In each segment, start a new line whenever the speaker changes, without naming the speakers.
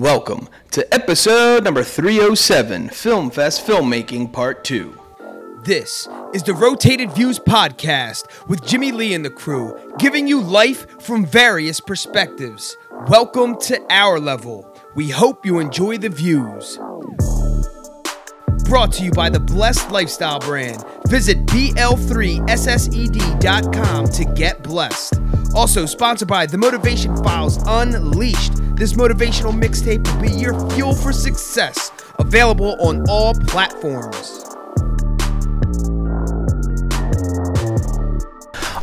Welcome to episode number 307 Film Fest Filmmaking Part 2. This is the Rotated Views podcast with Jimmy Lee and the crew, giving you life from various perspectives. Welcome to our level. We hope you enjoy the views. Brought to you by the Blessed Lifestyle brand. Visit BL3SSED.com to get blessed. Also sponsored by The Motivation Files Unleashed. This motivational mixtape will be your fuel for success. Available on all platforms.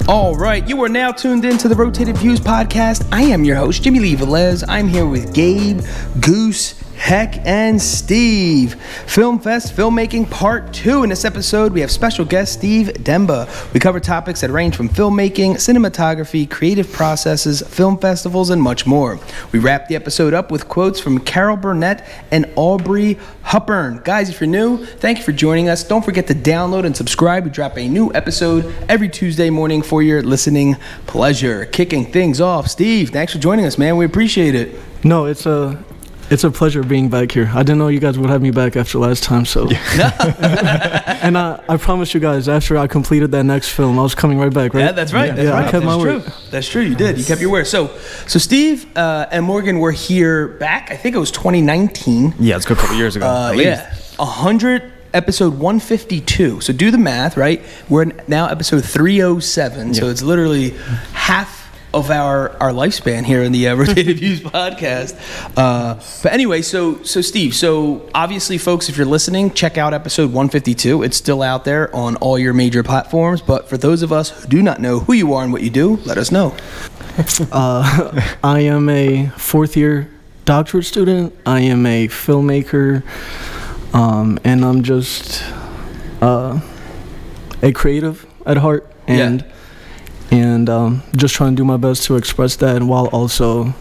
All right, you are now tuned in to the Rotated Views podcast. I am your host, Jimmy Lee Velez. I'm here with Gabe, Goose, Heck, and Steve. Film Fest Filmmaking Part 2. In this episode, we have special guest Steve Demba. We cover topics that range from filmmaking, cinematography, creative processes, film festivals, and much more. We wrap the episode up with quotes from Carol Burnett and Audrey Hepburn. Guys, if you're new, thank you for joining us. Don't forget to download and subscribe. We drop a new episode every Tuesday morning for your listening pleasure. Kicking things off, Steve, thanks for joining us, man. We appreciate it.
No, it's a it's a pleasure being back here. I didn't know you guys would have me back after last time, so. and I, I promised you guys after I completed that next film, I was coming right back, right?
Yeah, that's right.
Yeah,
That's
yeah,
right.
I kept
that's
my
true.
word.
That's true. You did. You kept your word. So, so Steve uh, and Morgan were here back. I think it was 2019.
Yeah, it's a couple years ago.
Uh,
at least.
yeah, a hundred. Episode 152. So do the math, right? We're now episode 307. So it's literally half of our our lifespan here in the uh, Rotated Views podcast. Uh, but anyway, so so Steve, so obviously, folks, if you're listening, check out episode 152. It's still out there on all your major platforms. But for those of us who do not know who you are and what you do, let us know.
Uh, I am a fourth year doctorate student. I am a filmmaker, um, and I'm just uh, a creative at heart, and and um, just trying to do my best to express that while also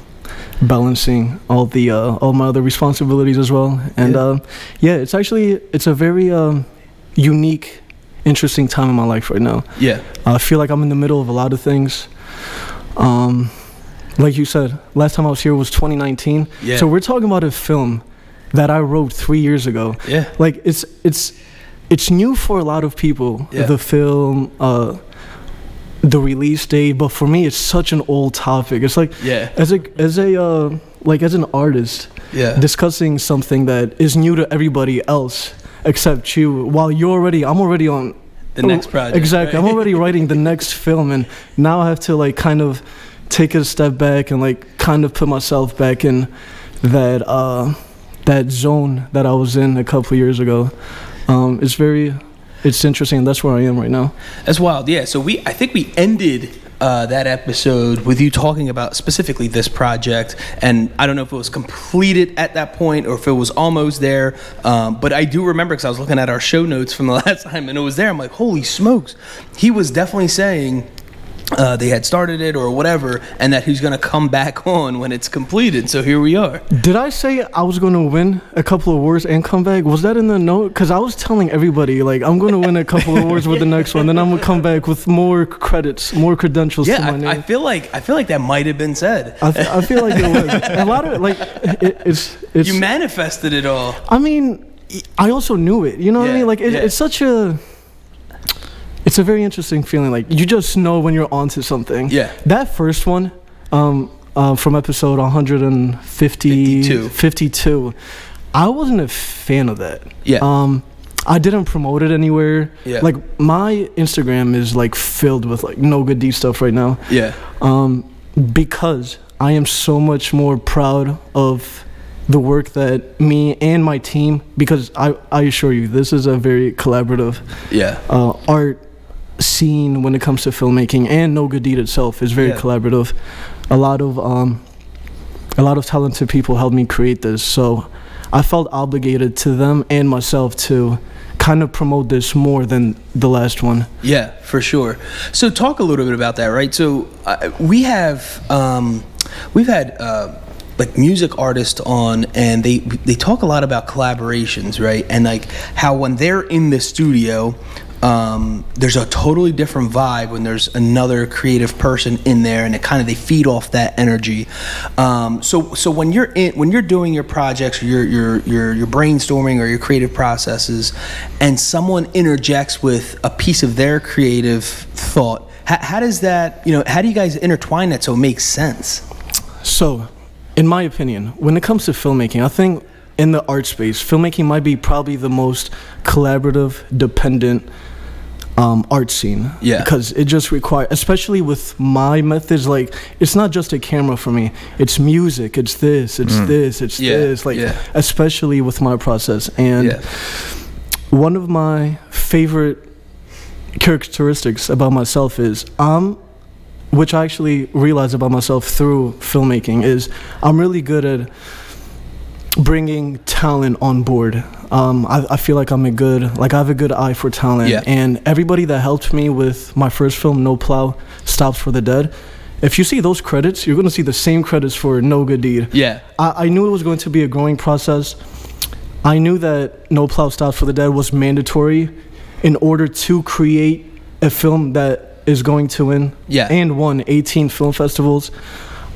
balancing all the uh, all my other responsibilities as well. And
Yeah.
uh, yeah, it's actually it's a very um, unique, interesting time in my life right now.
Yeah,
I feel like I'm in the middle of a lot of things. Um, like you said, last time I was here was 2019.
Yeah.
So we're talking about a film that I wrote three years ago.
yeah,
Like it's it's it's new for a lot of people.
Yeah.
The film, uh, the release date, but for me, it's such an old topic. It's like
yeah,
as a as a uh, like as an artist
yeah.
discussing something that is new to everybody else except you. While you're already, I'm already on
The next project,
Exactly. I'm already writing the next film, and now I have to like kind of take a step back and like kind of put myself back in that uh, that zone that I was in a couple years ago. Um, it's very, it's interesting. That's where I am right now.
That's wild. Yeah. So we, I think we ended uh, that episode with you talking about specifically this project, and I don't know if it was completed at that point or if it was almost there. Um, but I do remember because I was looking at our show notes from the last time, and it was there. I'm like, holy smokes! He was definitely saying. Uh, they had started it or whatever, and that he's gonna come back on when it's completed. So here we are.
Did I say I was going to win a couple of awards and come back? Was that in the note? Because I was telling everybody like I'm going to win a couple of awards with the next one, then I'm gonna come back with more credits, more credentials to my
Yeah,
name.
I, I feel like I feel like that might have been said.
I, feel like it was a lot of like it, it's it's.
You manifested it all.
I mean, I also knew it. You know what I mean? Like it,
yeah.
it's such a. It's a very interesting feeling. Like you just know when you're onto something.
Yeah.
That first one, um, uh, from episode 150,
52.
52, I wasn't a fan of that.
Yeah.
Um, I didn't promote it anywhere.
Yeah.
Like my Instagram is like filled with like no good deed stuff right now
Yeah.
um, because I am so much more proud of the work that me and my team because I, I assure you this is a very collaborative
Yeah.
uh, art scene when it comes to filmmaking and No Good Deed itself is very
Yeah.
collaborative. A lot of um, a lot of talented people helped me create this, so I felt obligated to them and myself to kind of promote this more than the last one.
Yeah, for sure. So talk a little bit about that, right? So uh, we have um, we've had uh, like music artists on, and they they talk a lot about collaborations, right? And like how when they're in the studio. Um, there's a totally different vibe when there's another creative person in there, and it kind of they feed off that energy. Um, so so when you're in when you're doing your projects, or your your your your brainstorming or your creative processes, and someone interjects with a piece of their creative thought, how, how does that you know how do you guys intertwine that so it makes sense?
So, in my opinion, when it comes to filmmaking, I think in the art space, filmmaking might be probably the most collaborative, dependent um, art scene.
Yeah.
Because it just requires, especially with my methods, like it's not just a camera for me. It's music. It's this. It's this. It's
Yeah,
this. Like
yeah.
especially with my process. And
Yeah.
one of my favorite characteristics about myself is I'm which I actually realized about myself through filmmaking is I'm really good at bringing talent on board. Um, I, I feel like I'm a good, like I have a good eye for talent.
Yeah.
And everybody that helped me with my first film, No Plow, Stops for the Dead. If you see those credits, you're going to see the same credits for No Good Deed.
Yeah.
I, I knew it was going to be a growing process. I knew that No Plow Stops for the Dead was mandatory in order to create a film that is going to win
Yeah.
and won 18 film festivals.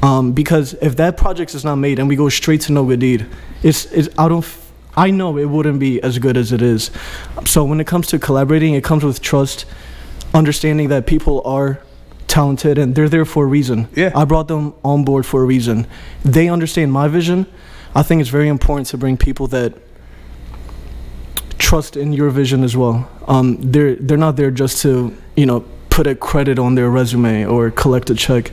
Um, because if that project is not made and we go straight to No Good Deed, it's, it's I don't f- I know it wouldn't be as good as it is. So when it comes to collaborating, it comes with trust, understanding that people are talented and they're there for a reason.
Yeah.
I brought them on board for a reason. They understand my vision. I think it's very important to bring people that trust in your vision as well. Um, they're they're not there just to you know put a credit on their resume or collect a check.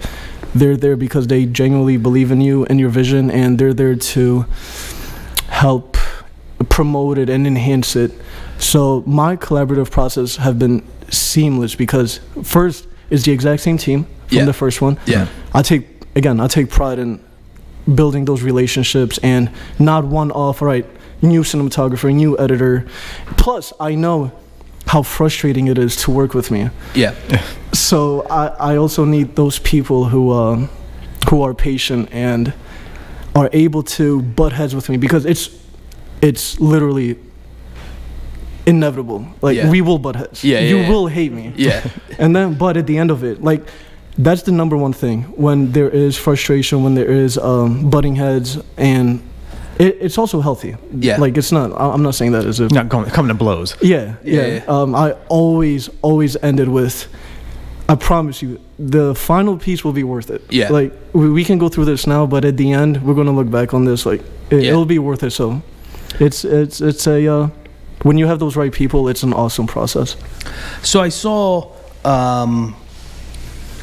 They're there because they genuinely believe in you and your vision, and they're there to help promote it and enhance it. So my collaborative process have been seamless because first is the exact same team from
Yeah.
the first one.
Yeah.
I take again, I take pride in building those relationships and not one off. All right, new cinematographer, new editor. Plus, I know how frustrating it is to work with me.
Yeah.
So I, I also need those people who uh, who are patient and are able to butt heads with me because it's it's literally inevitable. Like
Yeah.
we will butt heads.
Yeah, yeah,
you
yeah.
will hate me.
Yeah.
And then, but at the end of it, like, that's the number one thing when there is frustration, when there is um, butting heads, and it, it's also healthy.
Yeah.
Like, it's not, I- I'm not saying that as if.
Not coming, coming to blows.
Yeah,
Yeah,
yeah.
yeah.
Um, I always, always ended with, I promise you, the final piece will be worth it.
Yeah.
Like, we, we can go through this now, but at the end, we're going to look back on this. Like, it,
Yeah.
it'll be worth it. So, it's, it's, it's a, uh, when you have those right people, it's an awesome process.
So I saw um,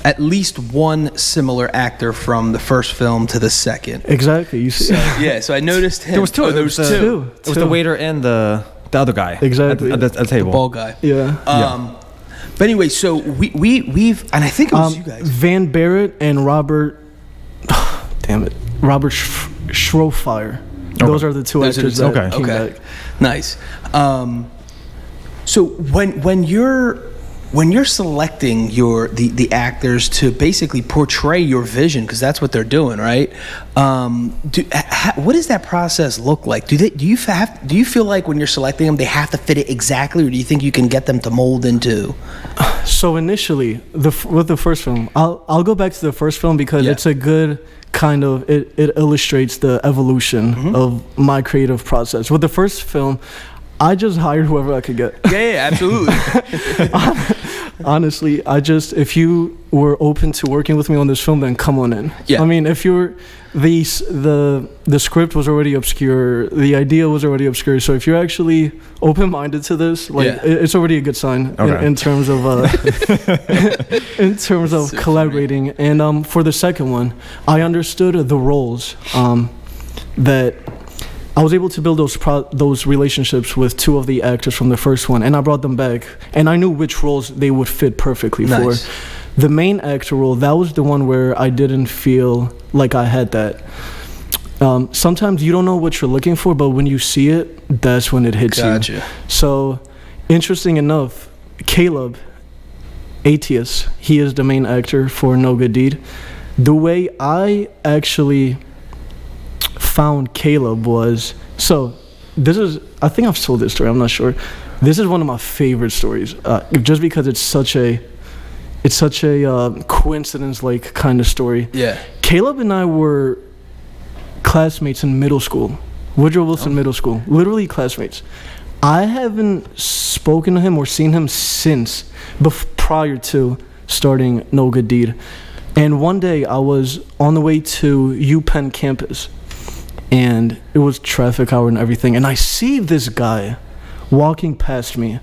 at least one similar actor from the first film to the second.
Exactly. You see.
yeah, so I noticed him.
There was two.
Oh, there was
was the-
two.
It was the waiter and the the other guy.
Exactly.
At, the- at the, at the table.
Ball guy.
Yeah.
Um, But anyway, so we, we we've and I think it was
Um,
you guys.
Van Barrett and Robert. damn it, Robert Sch- Schroefire. Those are the two
Those are the
actors
two.
that
Okay.
came
Okay.
back.
Nice. Um, so when when you're when you're selecting your the, the actors to basically portray your vision because that's what they're doing, right? Um, do, ha, what does that process look like? Do they do you have do you feel like when you're selecting them they have to fit it exactly, or do you think you can get them to mold into?
So initially, the with the first film, I'll I'll go back to the first film because
Yeah.
it's a good kind of it, it illustrates the evolution
Mm-hmm.
of my creative process. With the first film, I just hired whoever I could get.
Yeah, yeah, absolutely.
Honestly, I just if you were open to working with me on this film, then come on in.
Yeah.
I mean, if you're the the the script was already obscure, the idea was already obscure. So if you're actually open minded to this, like
Yeah.
it, it's already a good sign in,
Okay.
in terms of uh, in terms of
So
collaborating. And um, for the second one, I understood the roles um, that. I was able to build those pro- those relationships with two of the actors from the first one, and I brought them back, and I knew which roles they would fit perfectly
Nice.
for. The main actor role, that was the one where I didn't feel like I had that. Um, sometimes you don't know what you're looking for, but when you see it, that's when it hits you.
gotcha.
So, interesting enough, Caleb Atius, he is the main actor for No Good Deed. The way I actually found Caleb was so this is I think I've told this story. I'm not sure. This is one of my favorite stories, uh, just because it's such a it's such a uh, coincidence like kind of story.
Yeah.
Caleb and I were classmates in middle school, Woodrow Wilson Middle School, literally classmates. I haven't spoken to him or seen him since, bef- prior to starting No Good Deed. And one day I was on the way to UPenn campus, and it was traffic hour and everything, and I see this guy walking past me.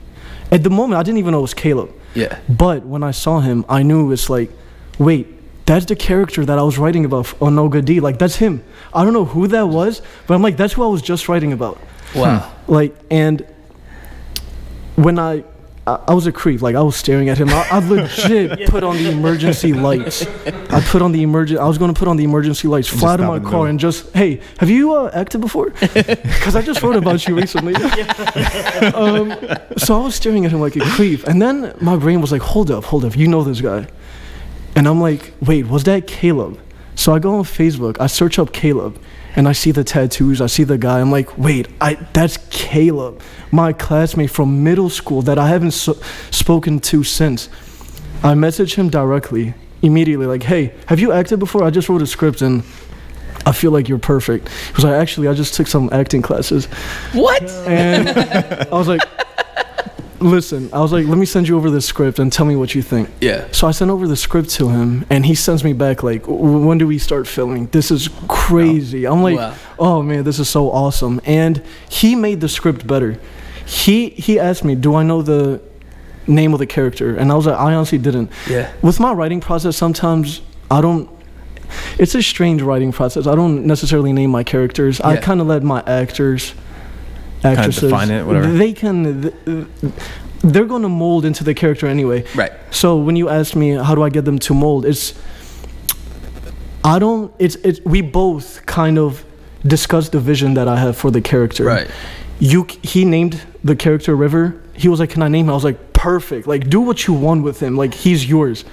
At the moment, I didn't even know it was Caleb.
Yeah.
But when I saw him, I knew it was like, wait, that's the character that I was writing about on No Good Deed. Like, that's him. I don't know who that was, but I'm like, that's who I was just writing about.
Wow.
Like, and when I, I, I was a creep. Like, I was staring at him. I, I legit put on the emergency lights. I put on the emergen. I was going to put on the emergency lights, fly to my car, and just, hey, have you uh, acted before? Because I just wrote about you recently. um, so I was staring at him like a creep, and then my brain was like, hold up, hold up, you know this guy. And I'm like, wait, was that Caleb? So I go on Facebook, I search up Caleb, and I see the tattoos, I see the guy. I'm like, wait, I that's Caleb, my classmate from middle school that I haven't so, spoken to since. I message him directly, immediately, like, hey, have you acted before? I just wrote a script and I feel like you're perfect. He was like, actually, I just took some acting classes.
What?
And I was like, listen, I was like, let me send you over the script and tell me what you think.
Yeah.
So I sent over the script to him, and he sends me back like, "When do we start filming? This is crazy." I'm like,
Wow.
"Oh man, this is so awesome!" And he made the script better. He he asked me, "Do I know the name of the character?" And I was like, "I honestly didn't."
Yeah.
With my writing process, sometimes I don't. It's a strange writing process. I don't necessarily name my characters. I kind of let my actors, actresses,
define it, whatever.
They can. They're going to mold into the character anyway.
Right.
So when you ask me how do I get them to mold, it's I don't it's it's we both kind of discuss the vision that I have for the character.
Right.
You he named the character River. He was like, "Can I name him?" I was like, "Perfect. Like do what you want with him. Like he's yours."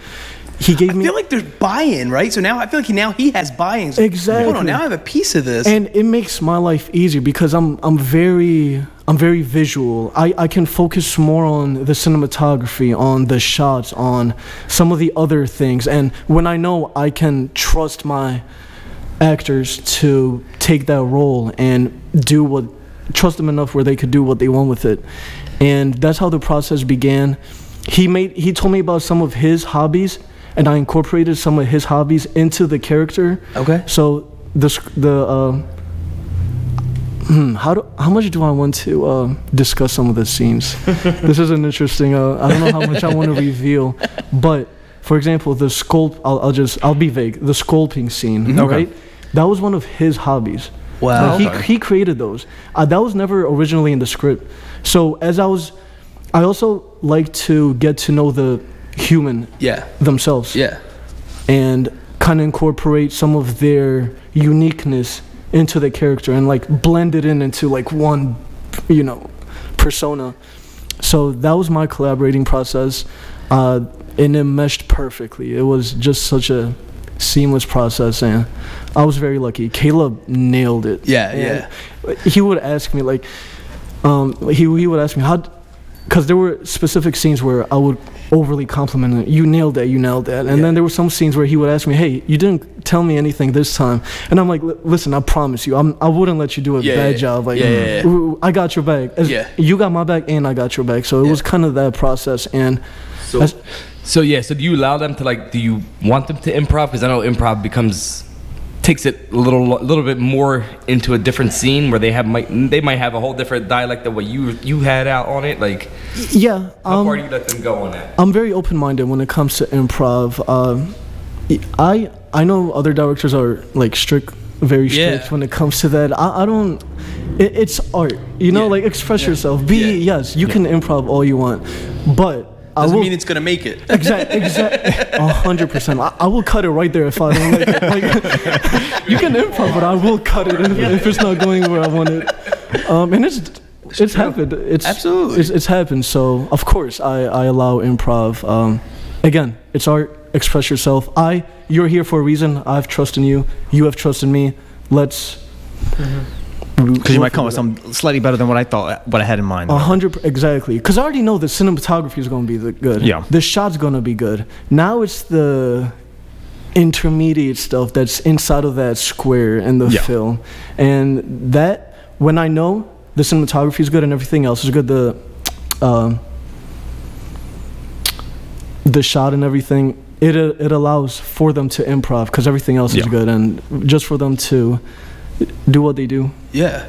He gave me.
I feel like there's buy-in, right? So now I feel like he, now he has buy-in. So, Hold
Exactly.
on, now I have a piece of this.
and it makes my life easier because I'm I'm very I'm very visual. I, I can focus more on the cinematography, on the shots, on some of the other things. And when I know I can trust my actors to take that role and do what trust them enough where they could do what they want with it. And that's how the process began. He made he told me about some of his hobbies and I incorporated some of his hobbies into the character.
Okay.
So the the uh, hmm, how do how much do I want to uh, discuss some of the scenes? this is an interesting. Uh, I don't know how much I want to reveal, but for example, the sculpt. I'll, I'll just I'll be vague. The sculpting scene,
Okay.
right? That was one of his hobbies.
Wow.
Like, he
Okay.
he created those. Uh, that was never originally in the script. So as I was, I also like to get to know the human
yeah.
themselves.
Yeah.
and kind of incorporate some of their uniqueness into the character and like blend it in into like one you know persona. So that was my collaborating process uh, and it meshed perfectly. It was just such a seamless process and i was very lucky. Caleb nailed it.
Yeah,
And he would ask me like um, he, he would ask me how because there were specific scenes where I would overly compliment him. You nailed that. You nailed that. And
Yeah.
then there were some scenes where he would ask me, "Hey, you didn't tell me anything this time." And I'm like, "Listen, I promise you, I'm, I wouldn't let you do a
Yeah,
bad
yeah,
job. Like. I got your back. As-
Yeah.
you got my back, and I got your back. So it was kind of that process. And
So, so yeah. So do you allow them to like? Do you want them to improv? Because I know improv becomes takes it a little a little bit more into a different scene where they have might they might have a whole different dialect than what you you had out on it. Like
yeah,
how
um,
far do you let them go on that?
I'm very open-minded when it comes to improv. Um, I I know other directors are like strict, very strict
Yeah.
when it comes to that. I, I don't. It, it's art, you know.
Yeah.
Like express
Yeah.
yourself. Be yes, you can improv all you want, but
Doesn't
will.
mean it's gonna make it.
Exactly, exact, a hundred percent. I I will cut it right there if I don't like it. Like, you can improv, but I will cut it if, if it's not going where I want it. Um, and it's it's happened. It's
Absolutely.
It's, it's happened. So of course I I allow improv. Um, again, it's art. Express yourself. I you're here for a reason. I have trust in you. You have trust in me. Let's
Because you might come with something slightly better than what I thought, what I had in mind.
A hundred exactly, because I already know the cinematography is going to be the good.
Yeah.
The shot's going to be good. Now it's the intermediate stuff that's inside of that square in the
Yeah.
film, and that when I know the cinematography is good and everything else is good, the um, the shot and everything, it uh, it allows for them to improv because everything else is good, and just for them to do what they do.
Yeah.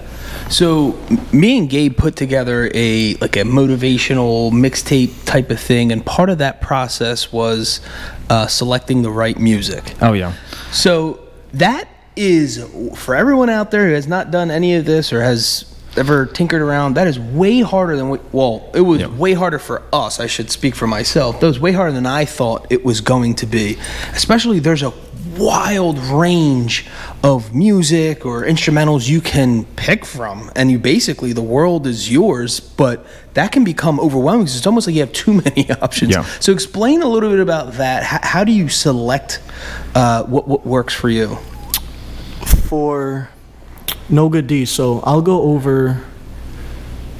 So me and Gabe put together a like a motivational mixtape type of thing, and part of that process was uh, selecting the right music.
Oh yeah.
So that is for everyone out there who has not done any of this or has ever tinkered around. That is way harder than we, well, it was
Yep.
way harder for us. I should speak for myself. That was way harder than I thought it was going to be. Especially there's a wild range of music or instrumentals you can pick from. And you basically the world is yours but that can become overwhelming because it's almost like you have too many options.
Yeah.
so explain a little bit about that. How, how do you select uh, what, what works for you?
For no good deed so i'll go over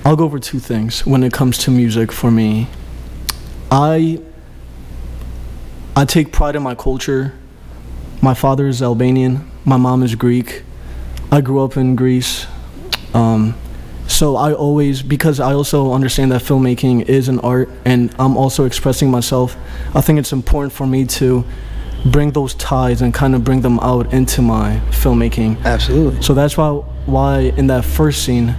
i'll go over two things when it comes to music for me. I i take pride in my culture my father is albanian. My mom is greek. I grew up in greece. Um, so i always because i also understand that filmmaking is an art and i'm also expressing myself i think it's important for me to bring those ties and kind of bring them out into my filmmaking.
Absolutely.
So that's why why in that first scene,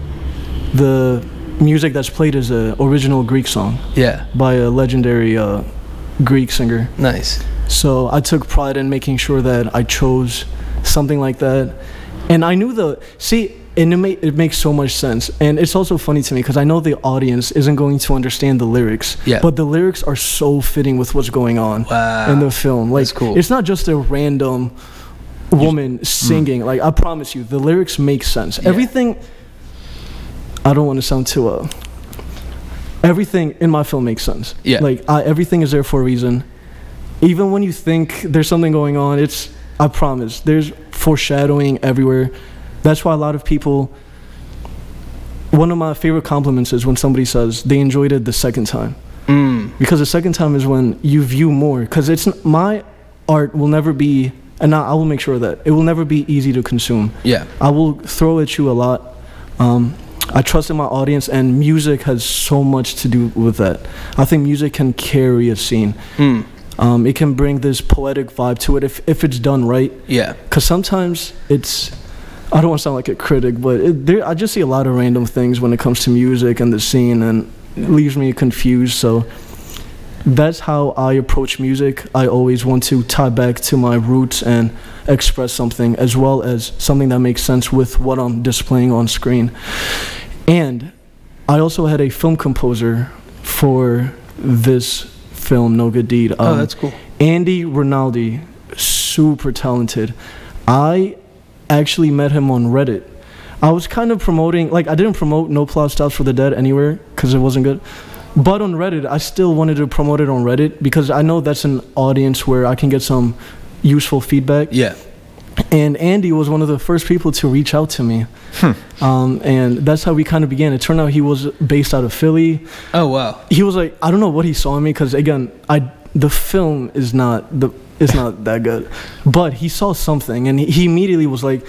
the music that's played is a original Greek song
yeah.
by a legendary uh, Greek singer.
nice
So I took pride in making sure that I chose something like that, and I knew the see. And it, ma- it makes so much sense, and it's also funny to me because I know the audience isn't going to understand the lyrics.
Yeah.
But the lyrics are so fitting with what's going on
Wow.
in the film. Like,
That's cool.
It's not just a random woman singing. Like, I promise you, the lyrics make sense. Everything. I don't want to sound too. Uh, everything in my film makes sense.
Yeah.
Like, I, everything is there for a reason. Even when you think there's something going on, it's. I promise. There's foreshadowing everywhere. That's why a lot of people. One of my favorite compliments is when somebody says they enjoyed it the second time
mm.
because the second time is when you view more because it's my art will never be and I, I will make sure that it will never be easy to consume
yeah
i will throw at you a lot um, i trust in my audience and music has so much to do with that i think music can carry a scene
mm.
Um, it can bring this poetic vibe to it if, if it's done right.
Yeah.
Because sometimes it's i don't want to sound like a critic but it, there, i just see a lot of random things when it comes to music and the scene and it leaves me confused so that's how i approach music. I always want to tie back to my roots and express something as well as something that makes sense with what i'm displaying on screen. And i also had a film composer for this film no good deed
oh
Um,
that's cool
Andy Rinaldi, super talented. I actually met him on Reddit. I was kind of promoting, like, I didn't promote No Plow Stops for the Dead anywhere because it wasn't good. But on Reddit, I still wanted to promote it on Reddit because I know that's an audience where I can get some useful feedback.
yeah
And Andy was one of the first people to reach out to me. Um, and that's how we kind of began. It turned out he was based out of Philly.
Oh wow.
He was like i don't know what he saw in me because again i the film is not the is not that good. But he saw something and he, he immediately was like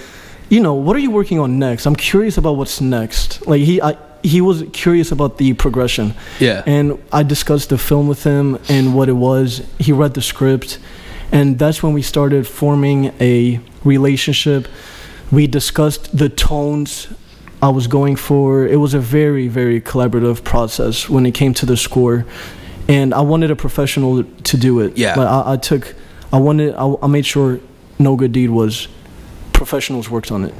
you know what are you working on next? I'm curious about what's next. Like he I, he was curious about the progression.
Yeah.
And i discussed the film with him and what it was. He read the script and that's when we started forming a relationship we discussed the tones I was going for. It was a very, very collaborative process when it came to the score, and I wanted a professional to do it.
Yeah.
Like I, I took, I wanted, I, I made sure No Good Deed was professionals worked on it,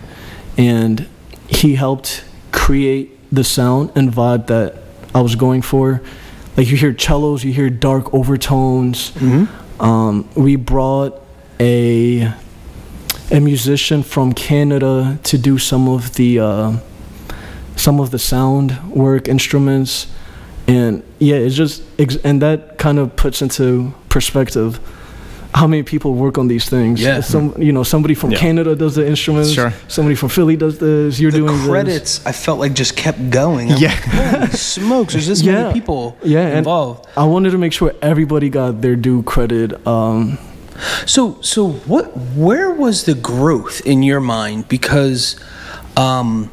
and he helped create the sound and vibe that I was going for. Like you hear cellos, you hear dark overtones.
mm-hmm.
Um, we brought a a musician from Canada to do some of the uh, some of the sound work instruments, and yeah, it's just and that kind of puts into perspective how many people work on these things.
Yeah.
Some, you know, somebody from
Yeah.
Canada does the instruments.
Sure.
Somebody from Philly does this. You're
the
doing this.
credits I felt like just kept going. I'm
Yeah.
like, Holy smokes, there's this
Yeah.
many people
Yeah, and-
involved.
I wanted to make sure everybody got their due credit. Um,
So so what where was the growth in your mind because um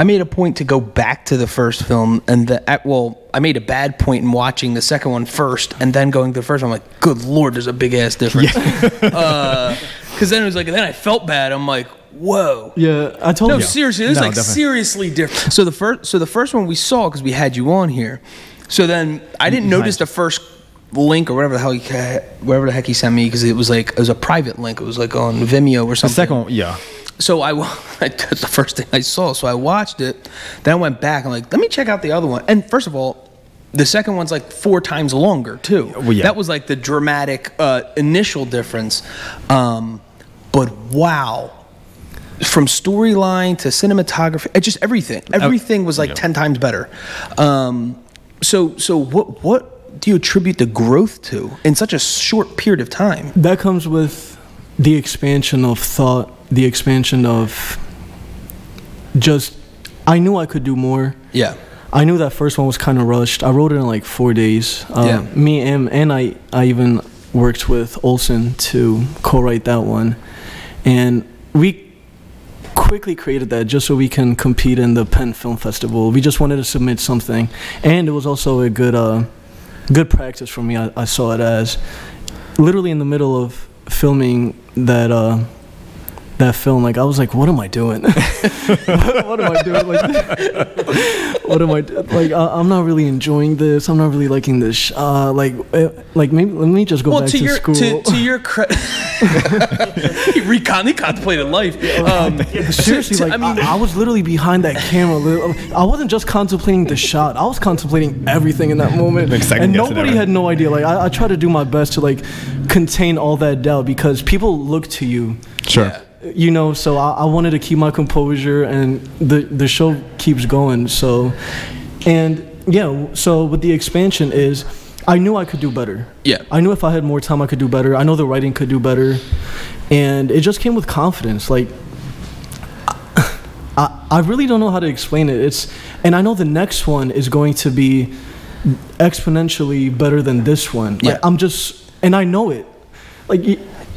I made a point to go back to the first film and the at- well I made a bad point in watching the second one first and then going to the first one I'm like good lord there's a big ass difference. uh cuz then it was like then I felt bad I'm like whoa.
yeah, I told
No,
you.
seriously, it was
No,
like
definitely.
seriously different. So the first, so the first one we saw because we had you on here. So then I didn't notice the first link or whatever the hell he, whatever the heck he sent me because it was like it was a private link. It was like on Vimeo or something.
The second one, yeah.
So I, wa- that's the first thing I saw. So I watched it. Then I went back. I'm like, let me check out the other one. And first of all, the second one's like four times longer too.
Well, yeah.
That was like the dramatic uh, initial difference. Um, but wow, from storyline to cinematography, it just everything. Everything was like
yeah.
ten times better. Um, so so what what do you attribute the growth to in such a short period of time?
that comes with the expansion of thought, the expansion of just. I knew I could do more.
Yeah.
I knew that first one was kind of rushed. I wrote it in like four days. Uh,
Yeah.
Me and and I I even worked with Olson to co-write that one, and we quickly created that just so we can compete in the Penn Film Festival. We just wanted to submit something, and it was also a good uh, good practice for me. I, I saw it as literally in the middle of filming that. Uh, that film, like I was like, "What am I doing? what, what am I doing? Like, what am I do- like? I, I'm not really enjoying this. I'm not really liking this. Sh- uh, like, eh, like maybe let me just go
well,
back
to
to,
your
school.
to, to your credit, he recon he contemplated life. Um,
Seriously,
to-
like
I mean,
I, I was literally behind that camera. I wasn't just contemplating the shot. I was contemplating everything in that moment,
Like
and nobody had no idea. Like I, I try to do my best to like contain all that doubt because people look to you.
Sure.
Yeah.
You know so I, I wanted to keep my composure and the the show keeps going so and yeah so with the expansion is i knew i could do better.
Yeah.
i knew if i had more time i could do better. I know the writing could do better. And it just came with confidence like I, I really don't know how to explain it. It's and i know the next one is going to be exponentially better than this one. Like,
Yeah.
i'm just and i know it. Like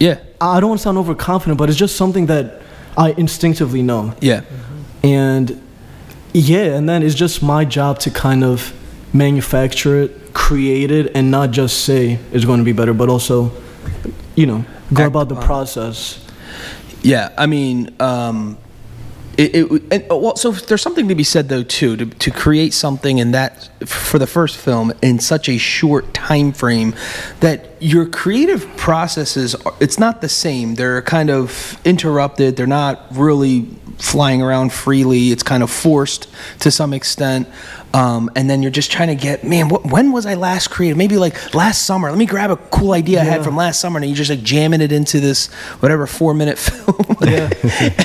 yeah,
I don't want to sound overconfident, but it's just something that I instinctively know.
yeah,
And yeah, and then it's just my job to kind of manufacture it, create it, and not just say it's going to be better, but also, you know, go
Act
about the process.
yeah. I mean, um, it, it and, uh, well. So there's something to be said though too to to create something in that for the first film in such a short time frame that your creative processes it's not the same. They're kind of interrupted. They're not really flying around freely. It's kind of forced to some extent. Um, and then you're just trying to get, man, what, when was I last creative? Maybe like last summer. Let me grab a cool idea I had from last summer, and you're just like jamming it into this whatever four minute film.
Yeah.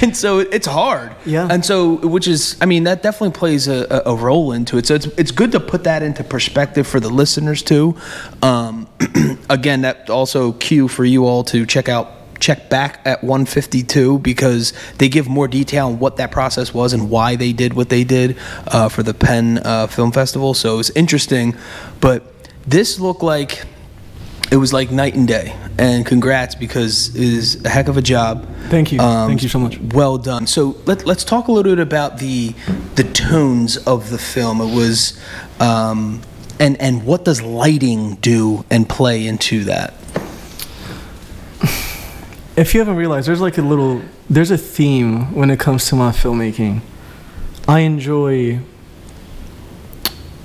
and so it's hard.
Yeah.
And so, which is, I mean, that definitely plays a, a, a role into it. So it's it's good to put that into perspective for the listeners too. Um, again, that also cue for you all to check out check back at 152 because they give more detail on what that process was and why they did what they did uh, for the Penn uh, Film Festival. So it was interesting, but this looked like it was like night and day. And congrats because it is a heck of a job.
Thank you. Thank you so much.
Well done. So let, let's talk a little bit about the the tones of the film. It was, um, and and what does lighting do and play into that?
If you haven't realized, there's like a little, there's a theme when it comes to my filmmaking. I enjoy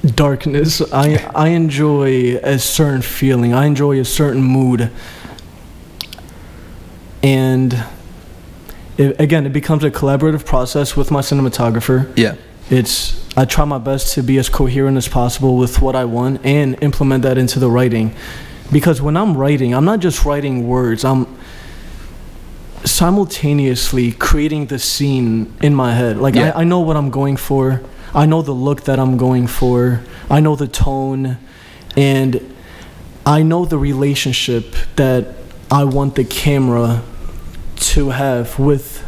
darkness. I I enjoy a certain feeling. I enjoy a certain mood. And it, again, it becomes a collaborative process with my cinematographer.
Yeah.
It's I try my best to be as coherent as possible with what I want and implement that into the writing. Because when I'm writing, I'm not just writing words. I'm simultaneously creating the scene in my head. Like
Yeah.
I, I know what I'm going for. I know the look that I'm going for. I know the tone and I know the relationship that I want the camera to have with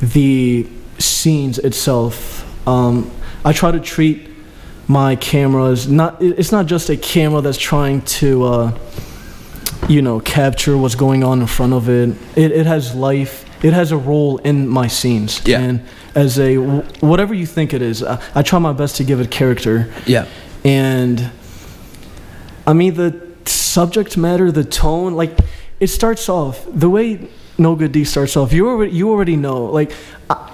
the scenes itself. Um, I try to treat my cameras not. It's not just a camera that's trying to, uh, you know, capture what's going on in front of it. It, it has life. It has a role in my scenes.
Yeah.
And as a whatever you think it is, I, I try my best to give it character.
Yeah.
And I mean, the subject matter, the tone, like it starts off the way No Good D starts off. You already, you already know. Like, I,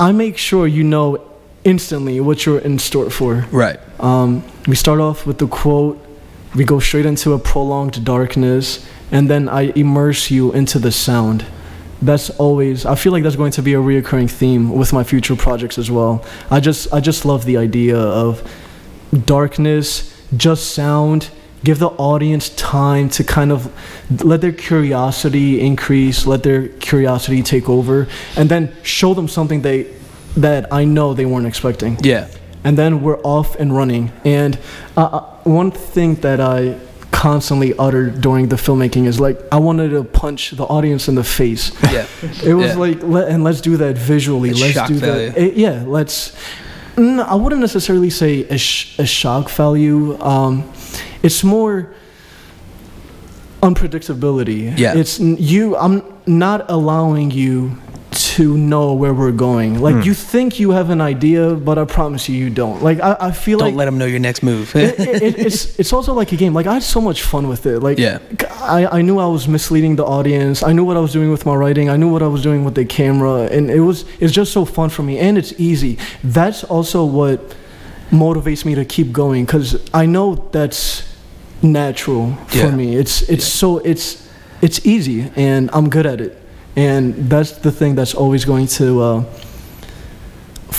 I make sure you know instantly what you're in store for.
Right.
Um, we start off with the quote. We go straight into a prolonged darkness, and then I immerse you into the sound. That's always. I feel like that's going to be a reoccurring theme with my future projects as well. I just, I just love the idea of darkness, just sound. Give the audience time to kind of let their curiosity increase, let their curiosity take over, and then show them something they that I know they weren't expecting
Yeah.
and then we're off and running. And uh, uh, one thing that I constantly uttered during the filmmaking is like I wanted to punch the audience in the face.
Yeah.
It was
Yeah.
like, let, and let's do that visually.
It's
let's do
value.
that. eh, yeah, let's. No, I wouldn't necessarily say a, sh- a shock value. Um, it's more unpredictability.
Yeah.
It's you. I'm not allowing you to know where we're going. Like
Hmm.
you think you have an idea, but I promise you, you don't. Like I, I feel like
Don't
like
let them know your next move.
it, it, it's it's also like a game. Like I had so much fun with it. Like
Yeah.
I, I knew I was misleading the audience. I knew what I was doing with my writing. I knew what I was doing with the camera, and it was it's just so fun for me, and it's easy. That's also what motivates me to keep going because I know that's natural for
Yeah.
me. It's it's so it's it's easy, and I'm good at it, and that's the thing that's always going to. Uh,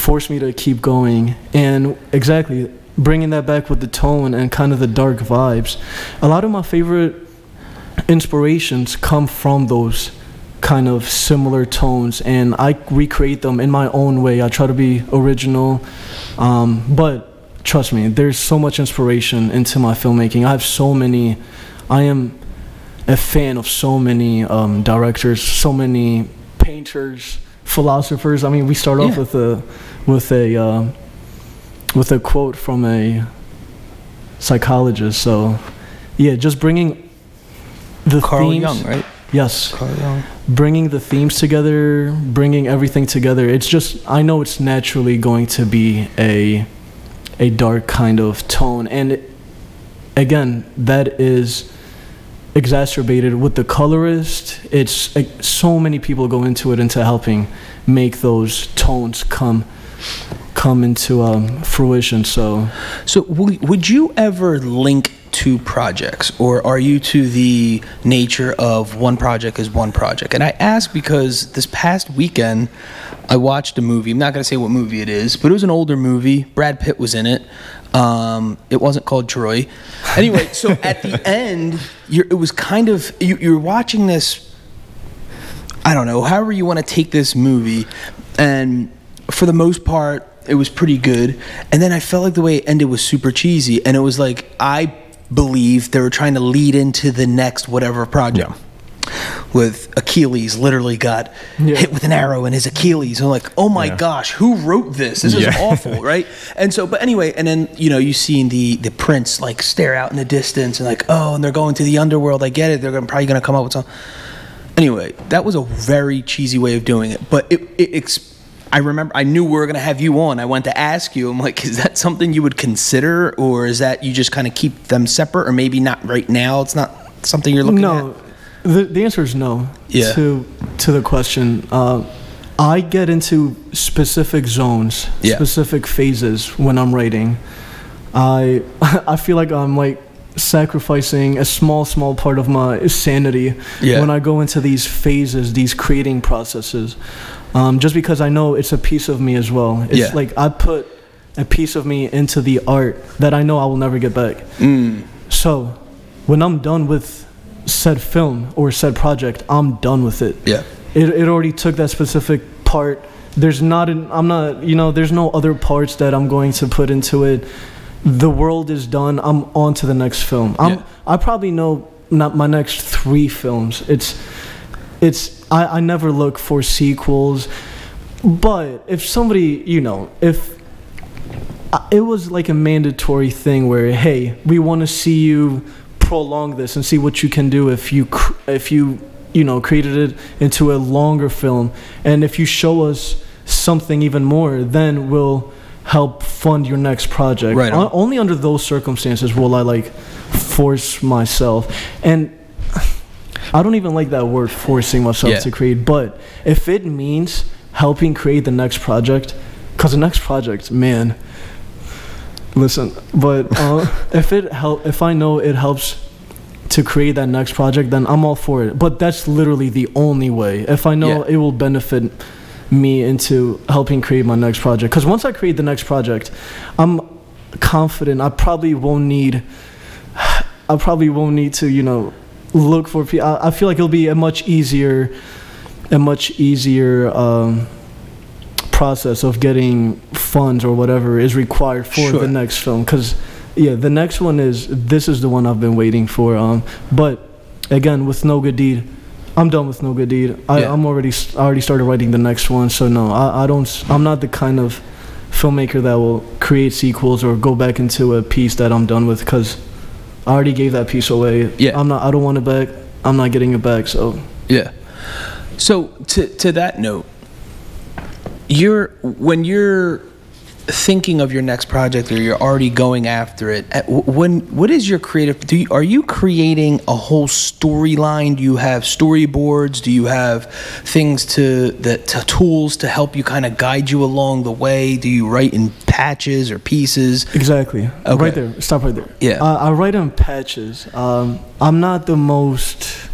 force me to keep going. And exactly bringing that back with the tone and kind of the dark vibes a lot of my favorite inspirations come from those kind of similar tones. And i recreate them in my own way. I try to be original um, but trust me there's so much inspiration into my filmmaking. I have so many i am a fan of so many um, directors so many painters philosophers i mean we start off
Yeah.
with a with a uh, with a quote from a psychologist so yeah just bringing the
Carl
themes
Jung, right?
yes
Carl Jung.
bringing the themes together, bringing everything together. It's just I know it's naturally going to be a a dark kind of tone and it- again, that is exacerbated with the colorist. It's like, so many people go into it into helping make those tones come come into um, fruition. So
So, w- would you ever link two projects, or are you to the nature of one project is one project? And I ask because this past weekend, I watched a movie. I'm not going to say what movie it is, but it was an older movie. Brad Pitt was in it. Um, it wasn't called Troy. Anyway, so at the end, you're, it was kind of you, you're watching this I don't know, however you want to take this movie. And for the most part, it was pretty good. And then I felt like the way it ended was super cheesy. And it was like, I believe they were trying to lead into the next whatever project. With Achilles literally got
Yeah.
hit with an arrow in his Achilles. I'm like, oh my
Yeah.
gosh, who wrote this? This is awful, right? And so, but anyway, and then you know you seen the the prince like stare out in the distance and like, oh, and they're going to the underworld. I get it. They're gonna, probably gonna come up with some. Anyway, that was a very cheesy way of doing it, but it, it ex- I remember I knew we were gonna have you on. I went to ask you. I'm like, is that something you would consider, or is that you just kind of keep them separate, or maybe not right now? It's not something you're looking
no,
at.
The the answer is no.
Yeah.
To to the question, uh, I get into specific zones,
Yeah.
specific phases when I'm writing. I I feel like I'm like sacrificing a small small part of my sanity
Yeah.
when I go into these phases, these creating processes. Um, just because I know it's a piece of me as well. It's
Yeah.
like I put a piece of me into the art that I know I will never get back.
Mm.
So, when I'm done with said film or said project, I'm done with it.
Yeah.
It, it already took that specific part. There's not an, I'm not, you know, there's no other parts that I'm going to put into it. The world is done. I'm on to the next film. I'm,
Yeah.
I probably know not my next three films. It's it's I, I never look for sequels, but if somebody you know if uh, it was like a mandatory thing where hey we want to see you prolong this and see what you can do if you cr- if you you know created it into a longer film and if you show us something even more then we'll help fund your next project
Right.
O- only under those circumstances will i like force myself and i don't even like that word forcing myself
Yeah.
to create but if it means helping create the next project because the next project man listen but uh, if it help if i know it helps to create that next project then i'm all for it but that's literally the only way if i know
Yeah.
it will benefit me into helping create my next project because once i create the next project i'm confident i probably won't need i probably won't need to you know look for people I, I feel like it'll be a much easier a much easier um, process of getting funds or whatever is required for
Sure.
the next film because yeah the next one is this is the one i've been waiting for um, but again with no good deed i'm done with no good deed I,
Yeah.
i'm already I already started writing the next one so no I, I don't I'm not the kind of filmmaker that will create sequels or go back into a piece that i'm done with because i already gave that piece away
Yeah.
i'm not i don't want it back i'm not getting it back so
Yeah. So to to that note, you're when you're thinking of your next project or you're already going after it. When what is your creative? Do you, are you creating a whole storyline? Do you have storyboards? Do you have things to the to tools to help you kind of guide you along the way? Do you write in patches or pieces?
Exactly.
Okay.
Right there. Stop right there.
Yeah.
Uh, I write in patches. Um, I'm not the most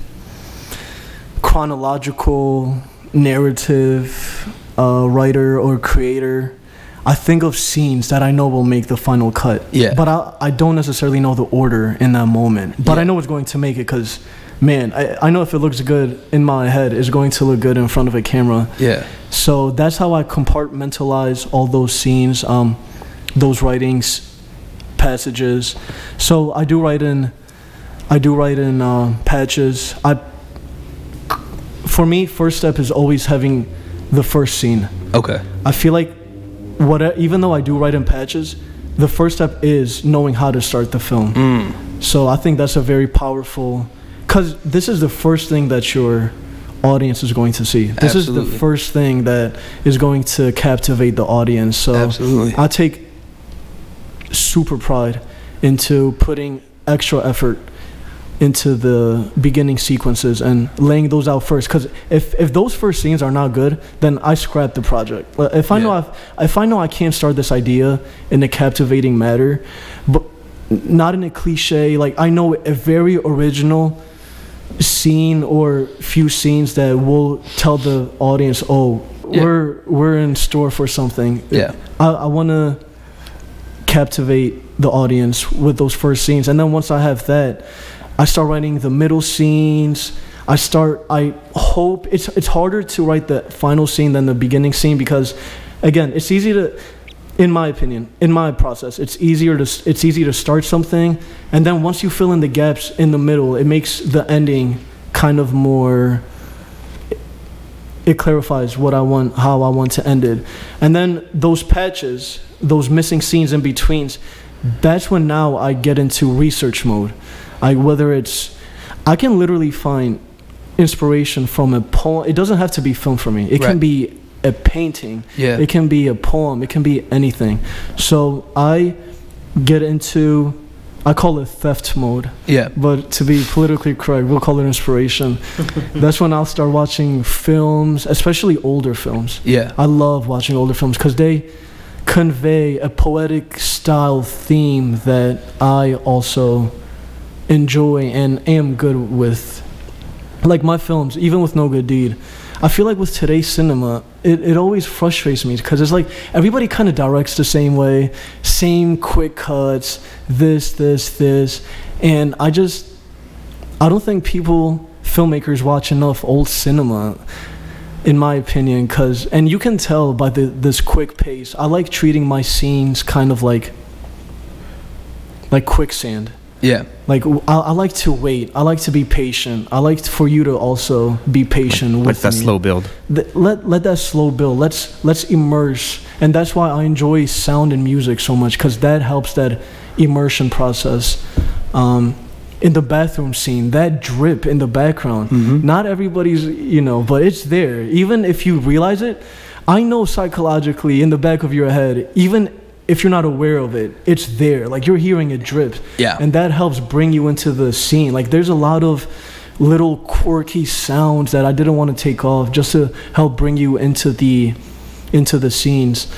chronological narrative uh, writer or creator. I think of scenes that I know will make the final cut.
Yeah.
But I, I don't necessarily know the order in that moment. But
Yeah.
I know it's going to make it because, man, I, I know if it looks good in my head, it's going to look good in front of a camera.
Yeah.
So that's how I compartmentalize all those scenes, um, those writings, passages. So I do write in, I do write in uh, patches. I, for me, first step is always having the first scene.
Okay.
I feel like, what even though I do write in patches, the first step is knowing how to start the film.
Mm.
So I think that's a very powerful, because this is the first thing that your audience is going to see. This is the first thing that is going to captivate the audience. So
Absolutely.
I take super pride into putting extra effort into the beginning sequences and laying those out first. Because if, if those first scenes are not good then i scrap the project. If i know I've, if i know i can't start this idea in a captivating manner but not in a cliche like i know a very original scene or few scenes that will tell the audience oh
Yeah.
we're we're in store for something.
Yeah.
I, I want to captivate the audience with those first scenes. And then once i have that i start writing the middle scenes i start i hope it's it's harder to write the final scene than the beginning scene because again it's easy to in my opinion in my process it's easier to it's easy to start something and then once you fill in the gaps in the middle it makes the ending kind of more it clarifies what I want, how I want to end it. And then those patches, those missing scenes in betweens, that's when now I get into research mode. I whether it's I can literally find inspiration from a poem. It doesn't have to be film for me. It
Right.
can be a painting.
Yeah.
It can be a poem. It can be anything. So I get into I call it theft mode.
Yeah.
But to be politically correct, we'll call it inspiration. That's when I'll start watching films, especially older films.
Yeah.
I love watching older films because they convey a poetic style theme that I also enjoy and am good with. Like my films, even with No Good Deed, I feel like with today's cinema, it, it always frustrates me because it's like everybody kind of directs the same way, same quick cuts, this, this, this. And I just, I don't think people, filmmakers, watch enough old cinema in my opinion because and you can tell by the this quick pace i like treating my scenes kind of like like quicksand
Yeah.
Like I like to wait. I like to be patient. I like for you to also be patient with
With that
me.
slow build.
Th- let let that slow build. Let's let's immerse, and that's why I enjoy sound and music so much because that helps that immersion process. Um, in the bathroom scene, that drip in the background. Not everybody's, you know, but it's there. Even if you realize it, I know psychologically in the back of your head, even if you're not aware of it, it's there. Like you're hearing it drip.
Yeah.
And that helps bring you into the scene. Like there's a lot of little quirky sounds that I didn't want to take off just to help bring you into the into the scenes.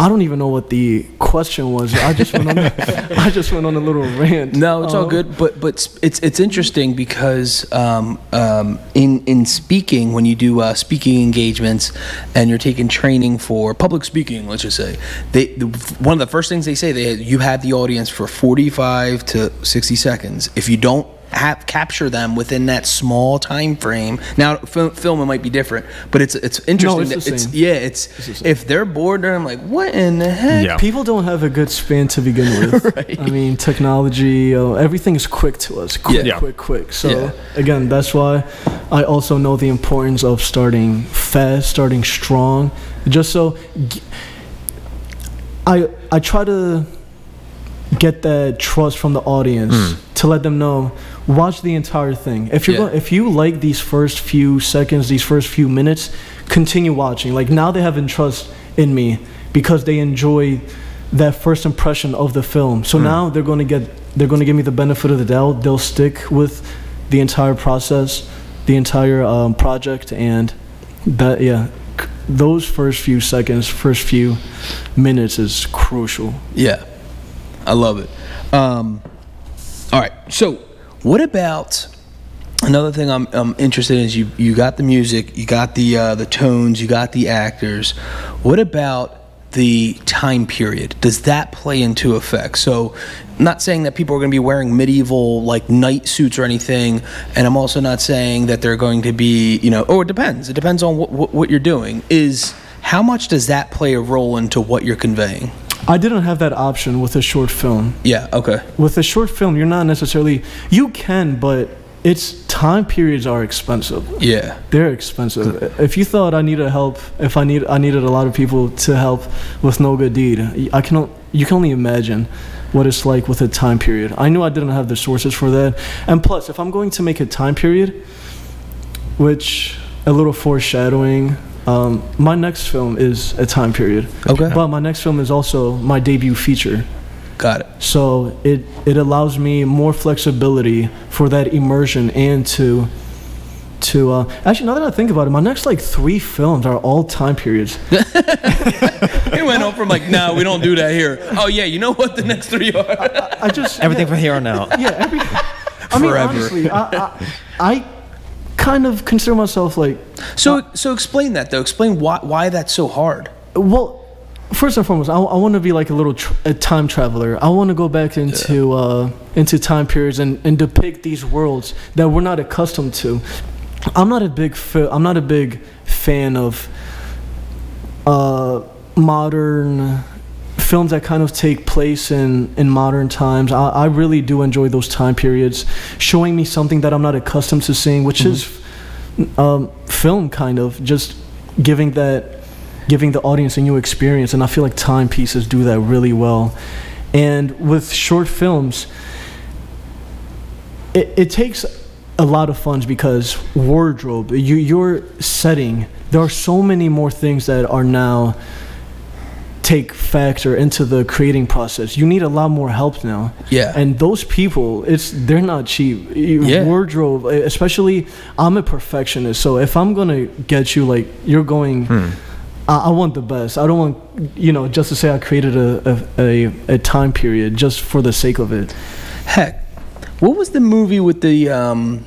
I don't even know what the question was. I just went on. I just went on a little rant.
No, it's all
Um,
good. But but it's it's interesting because um, um, in in speaking, when you do uh, speaking engagements and you're taking training for public speaking, let's just say, they the, one of the first things they say they you have the audience for 45 to 60 seconds. If you don't have capture them within that small time frame. Now, film, film it might be different, but it's it's interesting.
it's
that
the
it's
same.
yeah, it's,
the same.
if they're bored, then I'm like, what in the heck?
Yeah.
People don't have a good span to begin with.
Right.
I mean, technology, uh, everything is quick to us. Quick,
Yeah.
quick, quick. So,
Yeah.
again, that's why I also know the importance of starting fast, starting strong. Just so g- I, I try to get that trust from the audience to let them know watch the entire thing. If you're
Yeah.
if you like these first few seconds these first few minutes continue watching. Like now they have trust in me because they enjoy that first impression of the film. So now they're going to get they're going to give me the benefit of the doubt. They'll stick with the entire process the entire um, project and that yeah c- those first few seconds first few minutes is crucial.
Yeah, I love it. Um, all right, so what about another thing I'm, I'm interested in is you you got the music, you got the uh, the tones, you got the actors. What about the time period? Does that play into effect? So, I'm not saying that people are going to be wearing medieval like knight suits or anything, and I'm also not saying that they're going to be, you know, oh, it depends. It depends on what, what, what you're doing. Is how much does that play a role into what you're conveying?
I didn't have that option with a short film.
Yeah. Okay.
With a short film, you're not necessarily you can, but its time periods are expensive.
Yeah.
They're expensive. If you thought I needed help, if I need I needed a lot of people to help with no good deed, I can you can only imagine what it's like with a time period. I knew I didn't have the sources for that, and plus, if I'm going to make a time period, which a little foreshadowing. Um, my next film is a time period.
Okay.
But my next film is also my debut feature.
Got it.
So it it allows me more flexibility for that immersion and to to uh, actually now that I think about it, my next like three films are all time periods.
It went on from like, no, we don't do that here. Oh yeah, you know what the next three are?
I just
Everything from here on out.
yeah every. I mean
Forever.
honestly, I, I I kind of consider myself like
So so explain that though. Explain why why that's so hard.
well. First and foremost, I, I want to be like a little tr- a time traveler. I want to go back into uh, into time periods and, and depict these worlds that we're not accustomed to. I'm not a big fi- I'm not a big fan of uh, modern films that kind of take place in, in modern times. I, I really do enjoy those time periods, showing me something that I'm not accustomed to seeing, which is um, film kind of just giving that giving the audience a new experience. And I feel like timepieces do that really well. And with short films, it, it takes a lot of funds because wardrobe, you, your setting, there are so many more things that are now take factor into the creating process. You need a lot more help now.
Yeah.
And those people, it's they're not cheap. You-
Yeah.
Wardrobe, especially I'm a perfectionist, so if I'm gonna get you like you're going I, I want the best. I don't want you know just to say I created a, a, a, a time period just for the sake of it.
Heck, what was the movie with the um,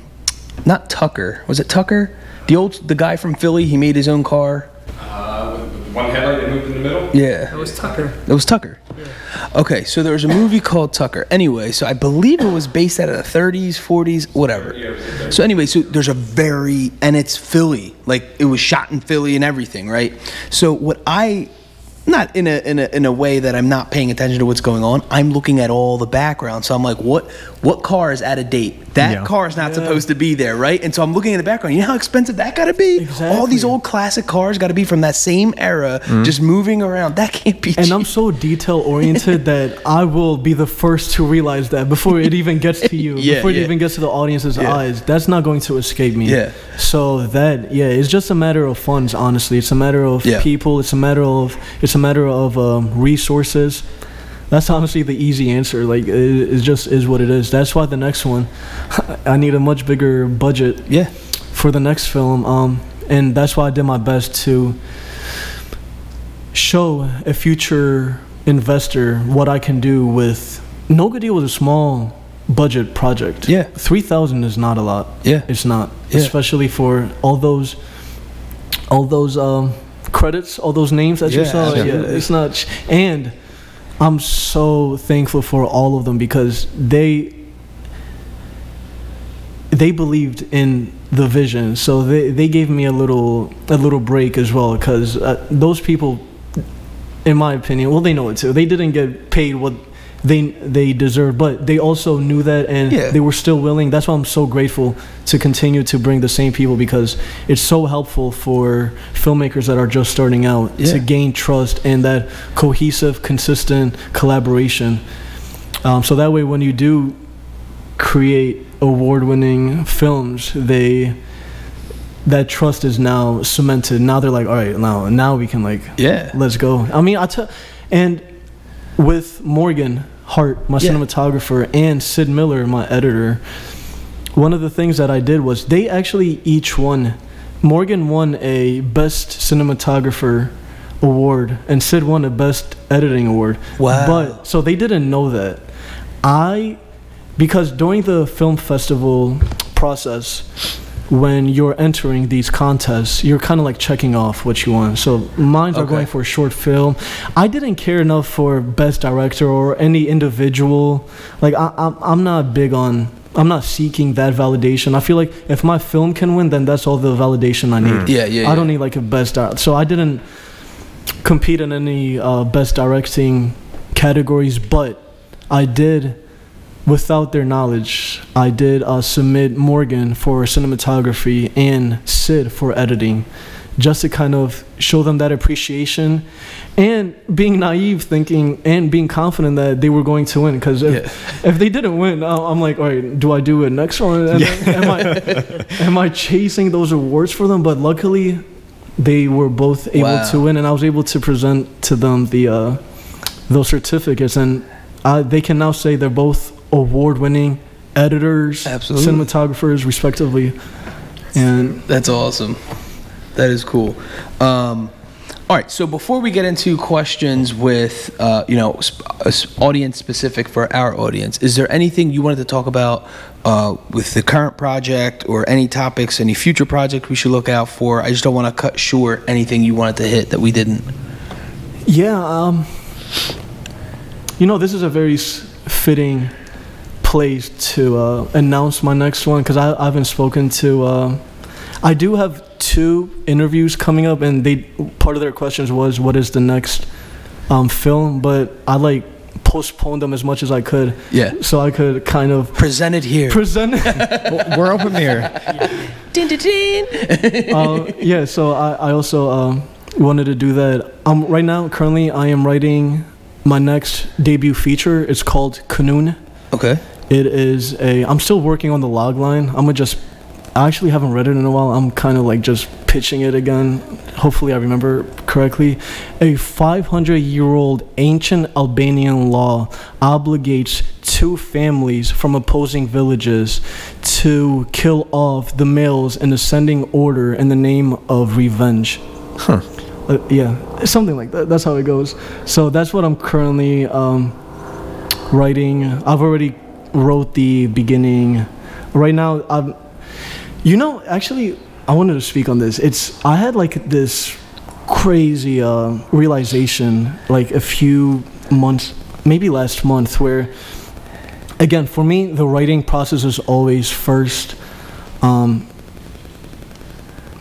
not Tucker? Was it Tucker? The old the guy from Philly. He made his own car.
Uh, one headlight that moved in the middle.
Yeah.
It was Tucker.
It was Tucker. Okay, so there was a movie called Tucker. Anyway, so I believe it was based out of the 30s, 40s, whatever. So anyway, so there's a very and it's Philly. Like it was shot in Philly and everything, right? So what I not in a in a in a way that I'm not paying attention to what's going on. I'm looking at all the background. So I'm like, what what car is out of date? That
Yeah.
car is not supposed to be there, right? And so I'm looking at the background. You know how expensive that got to be? All these old classic cars got to be from that same era, mm. just moving around. That can't be.
And I'm so detail oriented that I will be the first to realize that before it even gets to you,
Yeah,
before it even gets to the audience's
Yeah.
eyes. That's not going to escape me.
Yeah.
So that yeah, it's just a matter of funds. Honestly, it's a matter of
Yeah.
people. It's a matter of it's a matter of um, resources. That's honestly the easy answer. Like it, it just is what it is. That's why the next one, I need a much bigger budget
yeah,
for the next film um and that's why i did my best to show a future investor what i can do with no good deed was a small budget project
Yeah.
3000 is not a lot
Yeah.
it's not
Yeah.
especially for all those all those um credits all those names that you
Yeah,
saw yeah,
absolutely.
it's not ch- and i'm so thankful for all of them because they they believed in the vision so they, they gave me a little a little break as well because uh, those people in my opinion well they know it too they didn't get paid what they they deserved but they also knew that and
Yeah.
they were still willing. That's why i'm so grateful to continue to bring the same people because it's so helpful for filmmakers that are just starting out
Yeah.
to gain trust and that cohesive consistent collaboration. Um, so that way when you do create award-winning films they that trust is now cemented. Now they're like all right now now we can like
yeah,
let's go. I mean i tell and with morgan hart my
Yeah.
cinematographer and sid miller my editor one of the things that i did was they actually each won morgan won a best cinematographer award and sid won a best editing award
Wow.
but so they didn't know that i because during the film festival process when you're entering these contests you're kind of like checking off what you want. So mines are going for short film. I didn't care enough for best director or any individual. Like I, I'm, I'm not big on i'm not seeking that validation. I feel like if my film can win then that's all the validation i need.
Yeah, yeah,
i don't need like a best director so i didn't compete in any uh, best directing categories but i did without their knowledge, I did uh, submit Morgan for cinematography and Sid for editing, just to kind of show them that appreciation, and being naive, thinking and being confident that they were going to win. Because if, if they didn't win, I'm like, all right, do I do it next one? And Am I am I chasing those awards for them? But luckily, they were both able
Wow.
to win, and I was able to present to them the uh, those certificates, and they can now say they're both award-winning editors,
Absolutely.
cinematographers, respectively. And
That's awesome. That is cool. Um, all right. So before we get into questions with, uh, you know, sp- uh, audience specific for our audience, is there anything you wanted to talk about uh, with the current project or any topics, any future project we should look out for? I just don't want to cut short anything you wanted to hit that we didn't.
yeah, um, you know, this is a very fitting place to uh, announce my next one because I, I haven't spoken to. Uh, I do have two interviews coming up, and they part of their questions was what is the next um, film, but I like postponed them as much as I could.
Yeah.
So I could kind of
present it here.
present.
World premiere.
uh, yeah, so I, I also um, wanted to do that. Um, right now, currently, I am writing my next debut feature. It's called Kanun.
okay.
It is a. I'm still working on the log line. I'm gonna just. I actually haven't read it in a while. I'm kind of like just pitching it again. Hopefully, I remember correctly. A 500 year old ancient Albanian law obligates two families from opposing villages to kill off the males in ascending order in the name of revenge.
Huh.
Uh, yeah, something like that. That's how it goes. So that's what I'm currently um, writing. I've already wrote the beginning. Right now, I'm. You know, actually, I wanted to speak on this. It's I had like this crazy uh, realization like a few months, maybe last month, where again for me the writing process is always first. Um,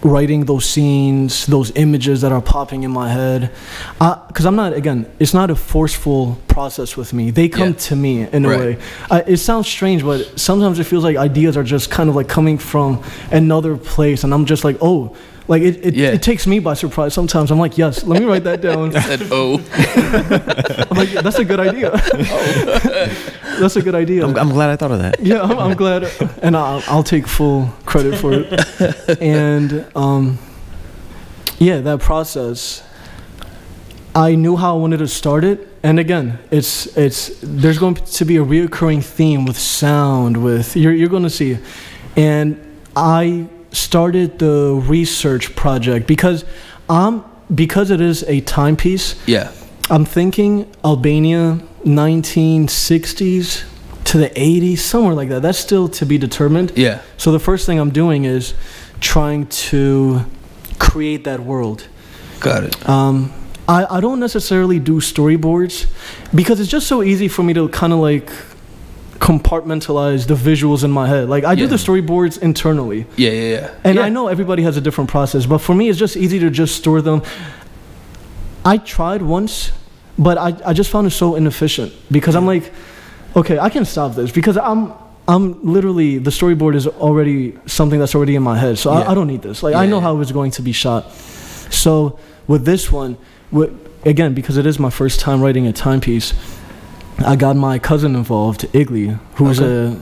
writing those scenes, those images that are popping in my head. Because I'm not, again, it's not a forceful process with me. They come
Yeah.
to me in a
Right.
way. Uh, it sounds strange, but sometimes it feels like ideas are just kind of like coming from another place, and I'm just like, oh. Like it, it,
Yeah.
it takes me by surprise. Sometimes I'm like, yes, let me write that down.
Said, oh,
I'm like, yeah, that's a good idea. that's a good idea.
I'm, I'm glad I thought of that.
yeah, I'm, I'm glad, and I'll, I'll take full credit for it. and um, yeah, that process, I knew how I wanted to start it. And again, it's it's there's going to be a reoccurring theme with sound, with you're you're going to see, and I started the research project because um because it is a timepiece.
yeah,
I'm thinking Albania 1960s to the 80s, somewhere like that. That's still to be determined.
yeah,
So the first thing I'm doing is trying to create that world.
got it.
Um, I, I don't necessarily do storyboards because it's just so easy for me to kind of like compartmentalize the visuals in my head. Like I do the storyboards internally.
Yeah, yeah, yeah.
And
yeah.
I know everybody has a different process, but for me, it's just easy to just store them. I tried once, but I, I just found it so inefficient because I'm like, okay, I can stop this because I'm I'm literally the storyboard is already something that's already in my head, so
Yeah.
I, I don't need this. Like I know
Yeah.
how it's going to be shot. So with this one, with, again because it is my first time writing a timepiece, I got my cousin involved, Igly, who's
Okay.
a.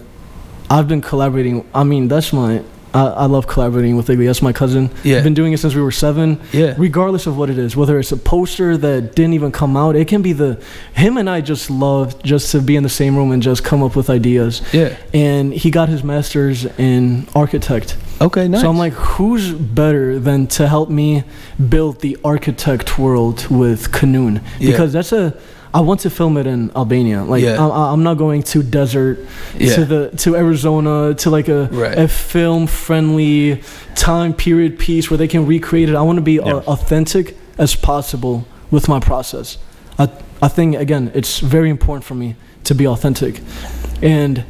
I've been collaborating. I mean, that's my. I, I love collaborating with Igly. That's my cousin.
Yeah.
I've been doing it since we were seven.
Yeah.
Regardless of what it is, whether it's a poster that didn't even come out, it can be the. Him and I just love just to be in the same room and just come up with ideas.
Yeah.
And he got his master's in architect.
Okay, nice.
So I'm like, who's better than to help me build the architect world with Kanun?
Yeah.
Because that's a. I want to film it in Albania. Like
Yeah.
I, I'm not going to desert,
Yeah.
to the to Arizona, to like a
Right.
a film friendly time period piece where they can recreate it. I want to be
Yeah.
authentic as possible with my process. I I think again, it's very important for me to be authentic, and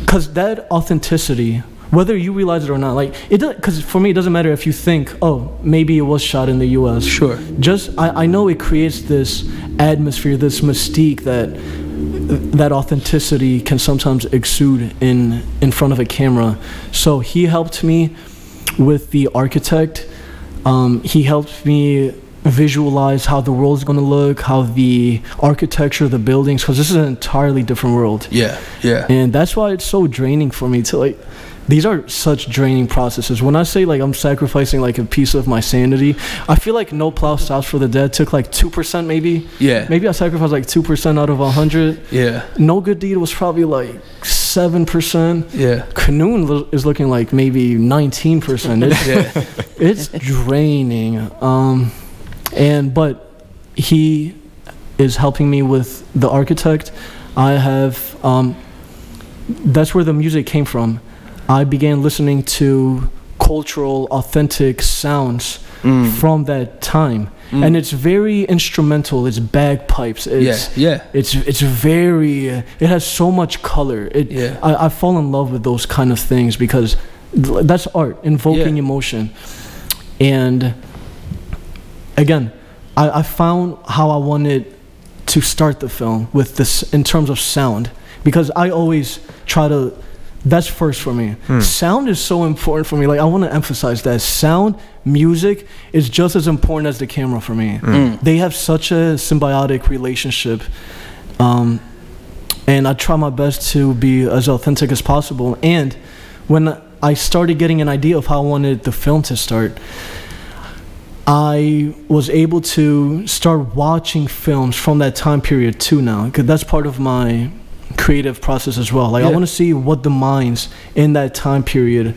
because that authenticity whether you realize it or not like it because for me it doesn't matter if you think oh maybe it was shot in the us
Sure.
just I, I know it creates this atmosphere this mystique that that authenticity can sometimes exude in in front of a camera so he helped me with the architect um, he helped me visualize how the world is going to look how the architecture the buildings because this is an entirely different world
Yeah, yeah.
and that's why it's so draining for me to like these are such draining processes when i say like i'm sacrificing like a piece of my sanity i feel like no plow stops for the dead took like 2% maybe
Yeah.
maybe i sacrificed like 2% out of a 100
Yeah.
no good deed was probably like 7%
Yeah.
Kanun lo- is looking like maybe 19% it's,
Yeah.
it's draining um and but he is helping me with the architect i have um that's where the music came from i began listening to cultural authentic sounds
Mm.
from that time
Mm.
and it's very instrumental it's bagpipes
Yeah.
it's
Yeah.
it's it's very it has so much color it
Yeah.
I, I fall in love with those kind of things because that's art invoking
Yeah.
emotion and again I, I found how i wanted to start the film with this in terms of sound because i always try to that's first for me. Sound is so important for me. Like i want to emphasize that sound music is just as important as the camera for me.
Mm.
they have such a symbiotic relationship um, and I try my best to be as authentic as possible. And when I started getting an idea of how I wanted the film to start, I was able to start watching films from that time period too now, because that's part of my creative process as well. Like I want to see what the minds in that time period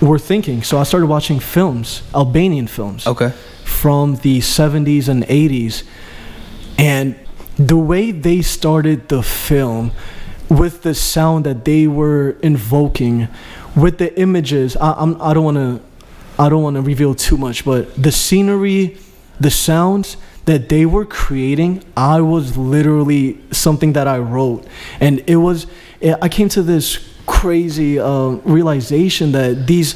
were thinking. So I started watching films, Albanian films
Okay.
from the 70s and 80s and the way they started the film with the sound that they were invoking with the images I, I'm, I don't want to I don't want to reveal too much but the scenery the sounds that they were creating I was literally something that I wrote and it was I came to this crazy uh, realization that these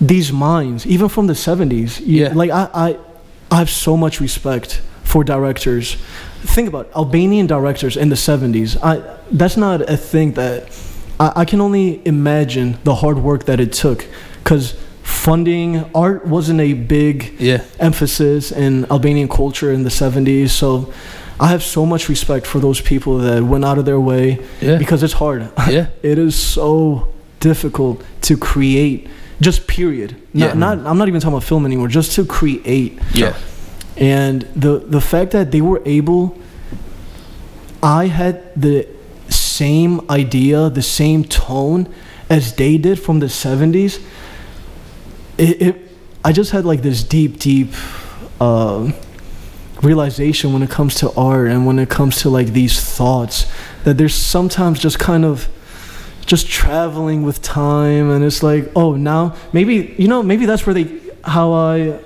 these minds, even from the 70s. you-
Yeah.
Like, I, I, I have so much respect for directors. Think about it, Albanian directors in the 70s. I, that's not a thing that I, I can only imagine the hard work that it took because funding art wasn't a big
Yeah.
emphasis in Albanian culture in the 70s. So I have so much respect for those people that went out of their way
Yeah.
because it's hard.
Yeah.
it is so difficult to create just period. Not,
Yeah.
not I'm not even talking about film anymore, just to create.
Yeah.
And the the fact that they were able I had the same idea, the same tone as they did from the 70s. It, it I just had like this deep deep uh, realization when it comes to art and when it comes to like these thoughts that there's sometimes just kind of just traveling with time and it's like oh now maybe you know maybe that's where they how i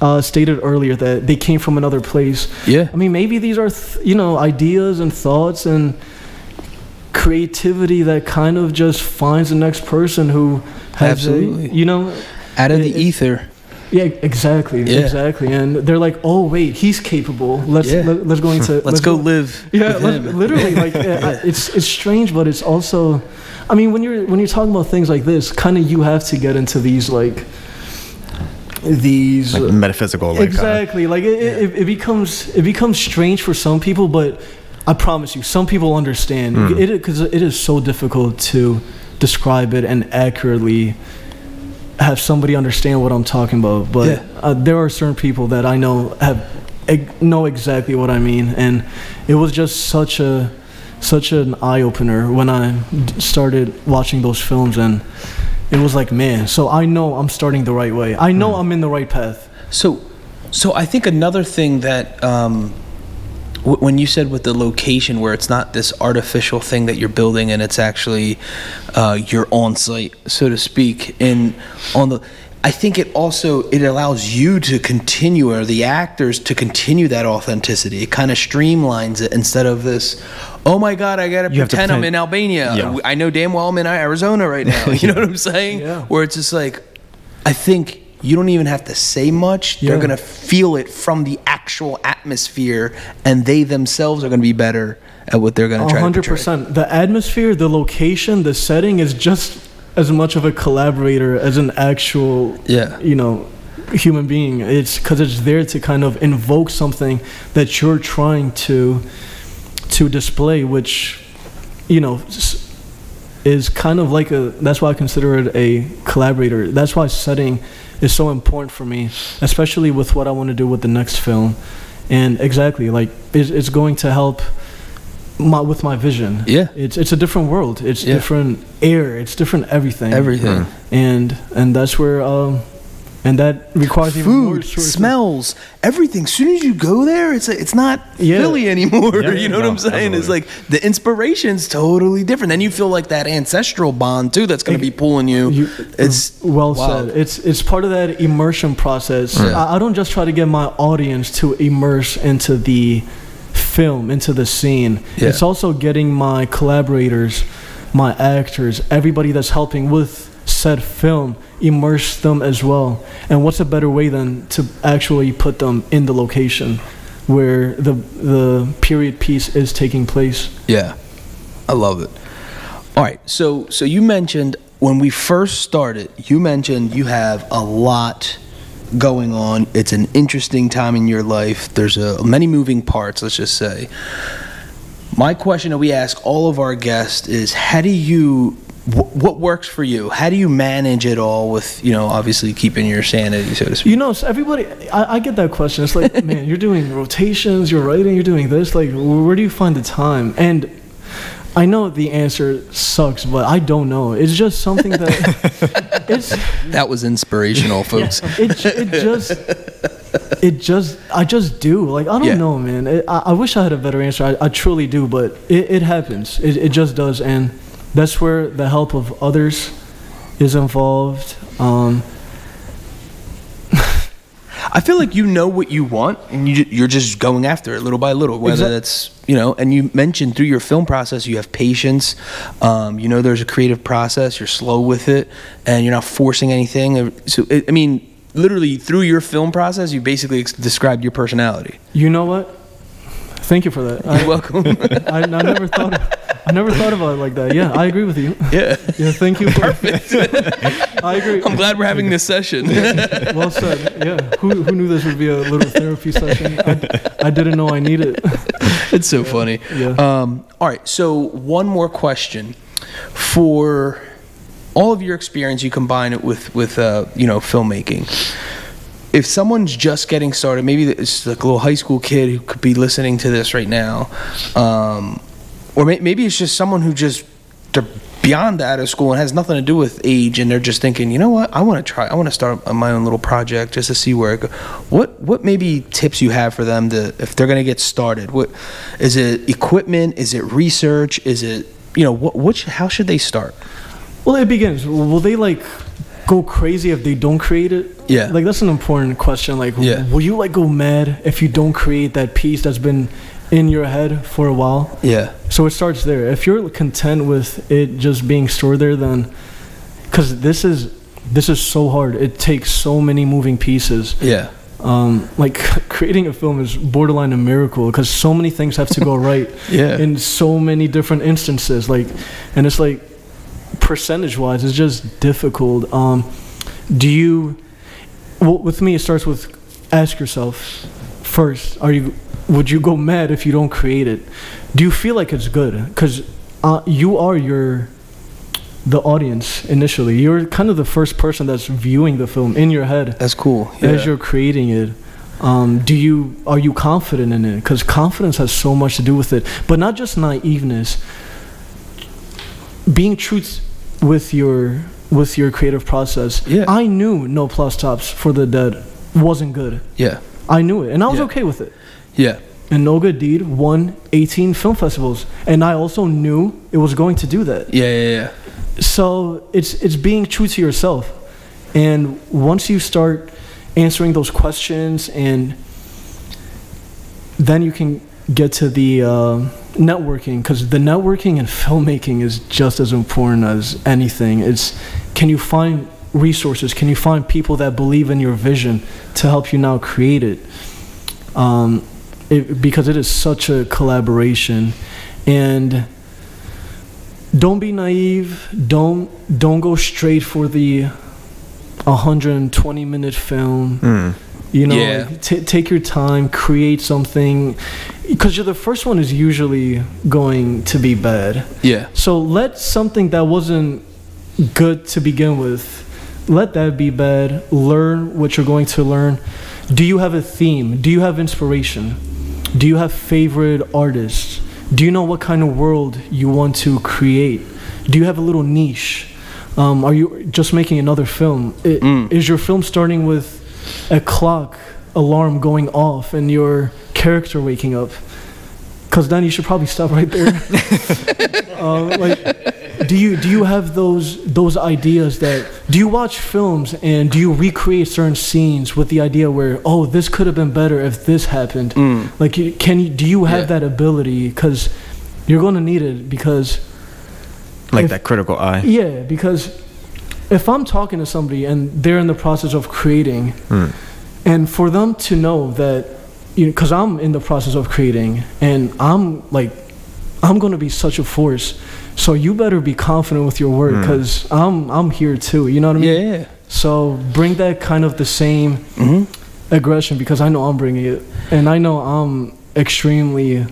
uh, stated earlier that they came from another place
Yeah.
i mean maybe these are th- you know ideas and thoughts and creativity that kind of just finds the next person who has
Absolutely.
a, you know
Out of
It-
the
it-
ether.
yeah, exactly,
Yeah.
exactly. And they're like, "Oh, wait, he's capable. Let's
Yeah.
let, let's go into
Let's, go, live.
Yeah,
with
let's,
him.
literally, like I- it's it's strange, but it's also, I mean, when you're when you're talking about things like this, kind of you have to get into these like these
Like metaphysical, like uh,
exactly like it, it, it becomes it becomes strange for some people, but I promise you, some people understand
Mm.
it because it is so difficult to describe it and accurately have somebody understand what I'm talking about. But
Yeah.
uh, there are certain people that I know have eg- know exactly what I mean, and it was just such a such an eye opener when I d- started watching those films, and it was like, man. So I know I'm starting the right way. I know I'm in the right path.
So, so I think another thing that um, when you said with the location where it's not this artificial thing that you're building and it's actually uh, you're on site, so to speak, and on the. I think it also it allows you to continue or the actors to continue that authenticity. It kind of streamlines it instead of this. Oh my God! I gotta
You have to
pretend I'm in Albania.
Yeah.
I know damn well I'm in Arizona right now. You know what I'm saying?
Yeah.
Where it's just like, I think you don't even have to say much. They're gonna feel it from the actual atmosphere, and they themselves are gonna be better at what they're try.
Hundred
to portray.
percent. The atmosphere, the location, the setting is just as much of a collaborator as an actual,
Yeah.
you know, human being. It's because it's there to kind of invoke something that you're trying to to display, which, you know, s- is kind of like a. That's why I consider it a collaborator. That's why setting is so important for me, especially with what I want to do with the next film. And exactly, like it's, it's going to help my with my vision.
Yeah.
It's it's a different world. It's
Yeah.
different air. It's different everything.
Everything.
And and that's where um and that requires even more
Food, smells, everything. As soon as you go there, it's it's not
Yeah.
Philly anymore.
Yeah,
you know what I'm saying? It's like the inspiration's totally different. Then you feel like that ancestral bond too. That's gonna be pulling you.
You-
it's uh,
well
wild.
said. It's it's part of that immersion process. I, I don't just try to get my audience to immerse into the film, into the scene. It's also getting my collaborators, my actors, everybody that's helping with said film, immerse them as well. And what's a better way than to actually put them in the location where the the period piece is taking place?
Yeah, I love it. All right, so so you mentioned when we first started, you mentioned you have a lot going on. It's an interesting time in your life. There's a many moving parts. Let's just say. My question that we ask all of our guests is, how do you wh- what works for you? How do you manage it all with, you know, obviously keeping your sanity, so to speak?
You know, everybody, I, I get that question. It's like, man, you're doing rotations, you're writing, you're doing this. Like, where do you find the time? And I know the answer sucks, but I don't know. It's just something that it's
That was inspirational, folks.
it, it just it just I just do. Like I don't
Yeah.
know, man. It, I, I wish I had a better answer. I, I truly do, but it, it happens. It, it just does, and that's where the help of others is involved. Um,
I feel like you know what you want, and you, you're just going after it little by little. Whether
Exact-
that's you know, and you mentioned through your film process, you have patience. Um, you know, there's a creative process. You're slow with it, and you're not forcing anything. So, it, I mean, literally through your film process, you basically ex- described your personality.
You know what? Thank you for that.
You're
I,
welcome.
I, I never thought I never thought about it like that. Yeah, I agree with you.
yeah,
Yeah, thank you. For, I agree.
I'm glad we're having this session.
Well said. Yeah. Who, who knew this would be a little therapy session? I, I didn't know I needed it.
it's so funny.
Yeah.
Um, all right. So one more question for all of your experience. You combine it with with uh, you know filmmaking. If someone's just getting started, maybe it's like a little high school kid who could be listening to this right now, um, or may, maybe it's just someone who just they're beyond out of school and has nothing to do with age, and they're just thinking, you know what, I want to try, I want to start my own little project just to see where it goes. What what maybe tips you have for them to if they're going to get started? What is it? Equipment? Is it research? Is it you know what? Should- How should they start?
Well, it begins. Will they like go crazy if they don't create it?
Yeah.
Like that's an important question. Like,
Yeah.
will you like go mad if you don't create that piece that's been in your head for a while?
Yeah.
So it starts there. If you're content with it just being stored there, then because this is this is so hard. It takes so many moving pieces.
Yeah.
Um, like creating a film is borderline a miracle because so many things have to go right
Yeah.
in so many different instances. Like, and it's like percentage wise, it's just difficult. Um, do you? Well, with me, it starts with ask yourself first: Are you? Would you go mad if you don't create it? Do you feel like it's good? Because uh, you are your the audience initially. You're kind of the first person that's viewing the film in your head
That's cool. Yeah.
as you're creating it um, do you are you confident in it because confidence has so much to do with it but not just naiveness being true t- with your with your creative process
Yeah.
i knew no plow stops for the dead wasn't good
yeah.
i knew it and i was
Yeah.
okay with it
Yeah.
and no good deed won 18 film festivals and i also knew it was going to do that
Yeah. Yeah. Yeah.
so it's it's being true to yourself and once you start answering those questions and then you can get to the uh, networking because the networking and filmmaking is just as important as anything it's can you find resources can you find people that believe in your vision to help you now create it um, it, because it is such a collaboration. And don't be naive. Don't don't go straight for the 120 minute film. Hmm. You know
Yeah.
like, t- take your time create something because the first one is usually going to be bad.
Yeah.
so let something that wasn't good to begin with let that be bad. Learn what you're going to learn. Do you have a theme? Do you have inspiration do you have favorite artists? Do you know what kind of world you want to create? Do you have a little niche? Um, are you just making another film? I-
Mm.
is your film starting with a clock alarm going off and your character waking up? Because then you should probably stop right there. Um, like do you do you have those those ideas that do you watch films and do you recreate certain scenes with the idea where oh this could have been better if this happened mm. like can you do you have
Yeah.
that ability because you're going to need it because
Like
If-
that critical eye.
yeah because if i'm talking to somebody and they're in the process of creating mm. and for them to know that you know because i'm in the process of creating and i'm like i'm going to be such a force. So you better be confident with your work because i'm i'm here too you know what i mean?
Yeah. Yeah.
so bring that kind of the same
Mm-hmm.
aggression because i know i'm bringing it. And i know i'm extremely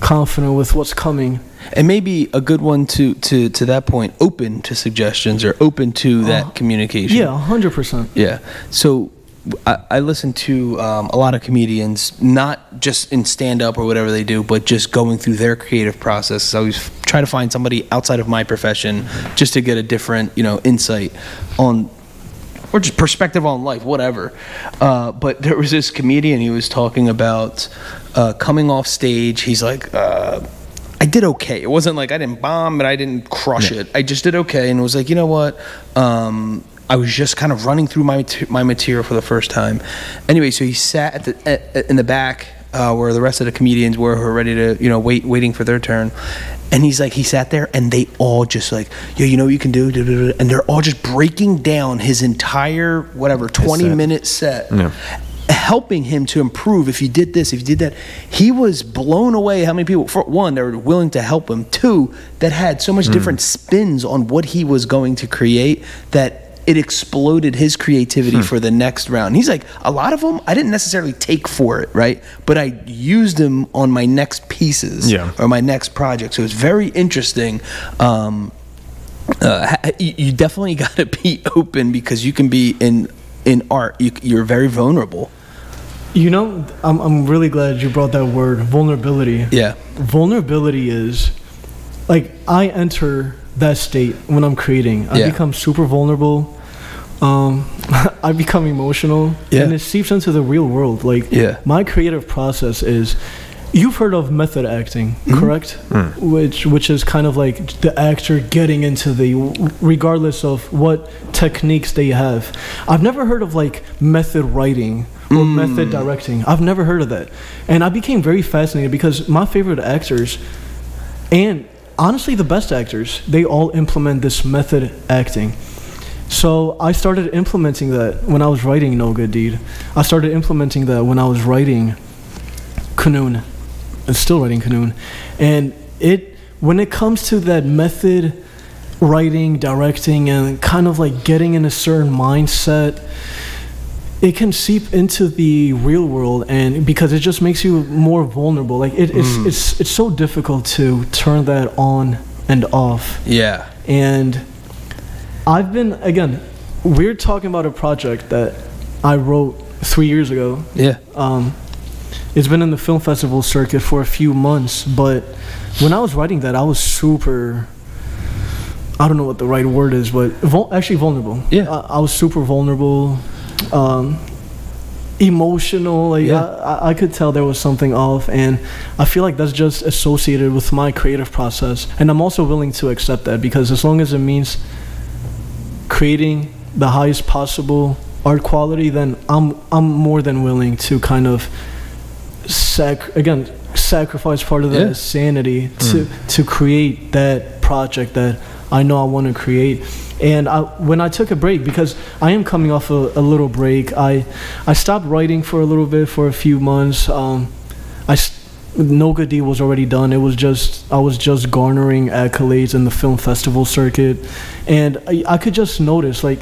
confident with what's coming.
And maybe a good one to to to that point open to suggestions or open to that
Uh,
communication.
yeah 100%
yeah. So I, I listen to um, a lot of comedians, not just in stand up or whatever they do, but just going through their creative process. I always try to find somebody outside of my profession just to get a different, you know, insight on or just perspective on life, whatever. Uh, but there was this comedian, he was talking about uh, coming off stage. He's like, uh, I did okay. It wasn't like I didn't bomb, but I didn't crush it. I just did okay. And it was like, you know what? Um, I was just kind of running through my my material for the first time. Anyway, so he sat at the at, in the back uh, where the rest of the comedians were who were ready to you know wait waiting for their turn. And he's like, he sat there, and they all just like, yo, you know what you can do, and they're all just breaking down his entire whatever twenty
set.
minute set,
Yeah.
helping him to improve. If you did this, if you did that, he was blown away. How many people? For one, they were willing to help him. Two, that had so much different spins on what he was going to create that it exploded his creativity for the next round. He's like, a lot of them I didn't necessarily take for it, right? But I used them on my next pieces
Yeah.
or my next project. So it's very interesting. Um, uh, you, you definitely got to be open because you can be in in art. You, you're very vulnerable.
You know, I'm, I'm really glad you brought that word, vulnerability.
Yeah.
Vulnerability is like I enter that state when I'm creating. I
Yeah.
become super vulnerable. Um, I become emotional,
Yeah.
and it seeps into the real world. Like
Yeah.
my creative process is. You've heard of method acting,
Mm-hmm.
correct? Which which is kind of like the actor getting into the regardless of what techniques they have. I've never heard of like method writing or
Mm.
method directing. I've never heard of that. And I became very fascinated because my favorite actors and honestly the best actors, they all implement this method acting. So I started implementing that when I was writing No Good Deed. I started implementing that when I was writing Kanun and still writing Kanun. And it when it comes to that method writing, directing and kind of like getting in a certain mindset, it can seep into the real world and because it just makes you more vulnerable. Like it, it's mm. it's it's so difficult to turn that on and off.
Yeah.
And I've been again, we're talking about a project that I wrote three years ago.
Yeah.
Um, it's been in the film festival circuit for a few months, but when I was writing that, I was super. I don't know what the right word is, but vul- actually vulnerable.
Yeah.
I, I was super vulnerable, um, emotional. Like
Yeah.
I, I- I could tell there was something off, and I feel like that's just associated with my creative process. And I'm also willing to accept that because as long as it means creating the highest possible art quality, then I'm I'm more than willing to kind of sac again sacrifice part of that
Yeah.
sanity to to create that project that I know I want to create. And I, when I took a break, because I am coming off a, a little break, I I stopped writing for a little bit for a few months. Um, I s- no good deed was already done. It was just I was just garnering accolades in the film festival circuit, and I, I could just notice like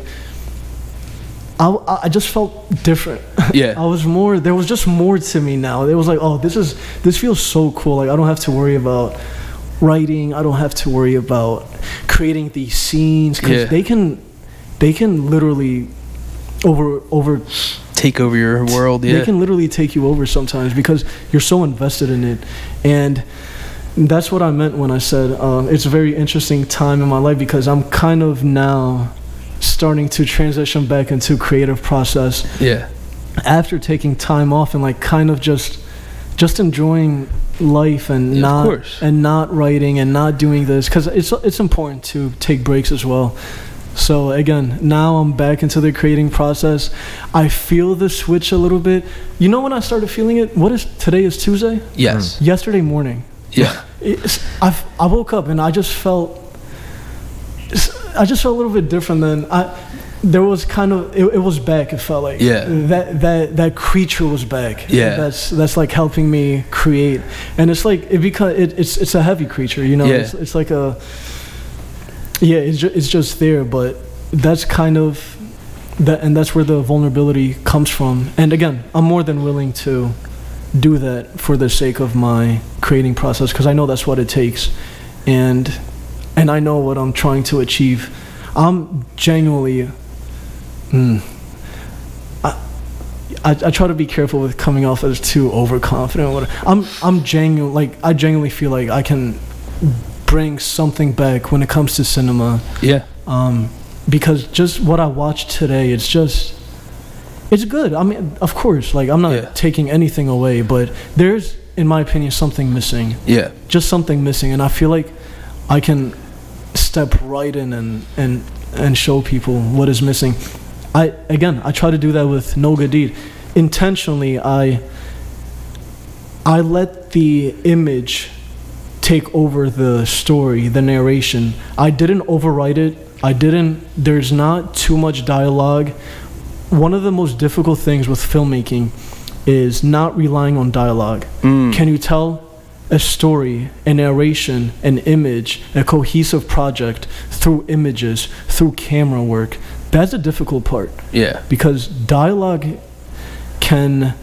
I, I just felt different.
Yeah.
I was more. There was just more to me now. It was like, oh, this is this feels so cool. Like I don't have to worry about writing. I don't have to worry about creating these scenes because
Yeah.
they can they can literally over over
Take over your world. Yeah.
they can literally take you over sometimes because you're so invested in it and that's what i meant when i said um, it's a very interesting time in my life because i'm kind of now starting to transition back into creative process
yeah.
after taking time off and like kind of just just enjoying life and
Yeah,
not and not writing and not doing this because it's it's important to take breaks as well so again now i'm back into the creating process i feel the switch a little bit you know when i started feeling it what is today is tuesday
Yes. Mm.
yesterday morning
Yeah.
I, I woke up and I just felt I just felt a little bit different than I there was kind of it, it was back it felt like
Yeah.
that that that creature was back
Yeah.
that's that's like helping me create and it's like it because it, it's it's a heavy creature you know
Yeah.
it's, it's like a yeah it's, ju- it's just there but that's kind of that and that's where the vulnerability comes from. And again i'm more than willing to do that for the sake of my creating process because i know that's what it takes. And and i know what i'm trying to achieve. I'm genuinely mm, I, I, try to be careful with coming off as too overconfident. I'm I'm genuine like I genuinely feel like I can bring something back when it comes to cinema
Yeah.
um, because just what I watched today, it's just it's good. I mean, of course, like I'm not
Yeah.
taking anything away, but there's, in my opinion, something missing.
Yeah.
Just something missing, and I feel like I can step right in and and and show people what is missing. I again, I try to do that with No Good Deed. Intentionally, I I let the image take over the story, the narration. I didn't overwrite it. I didn't. There's not too much dialogue. One of the most difficult things with filmmaking is not relying on dialogue. Mm. Can you tell a story, a narration, an image, a cohesive project through images, through camera work? That's a difficult part
Yeah.
because dialogue can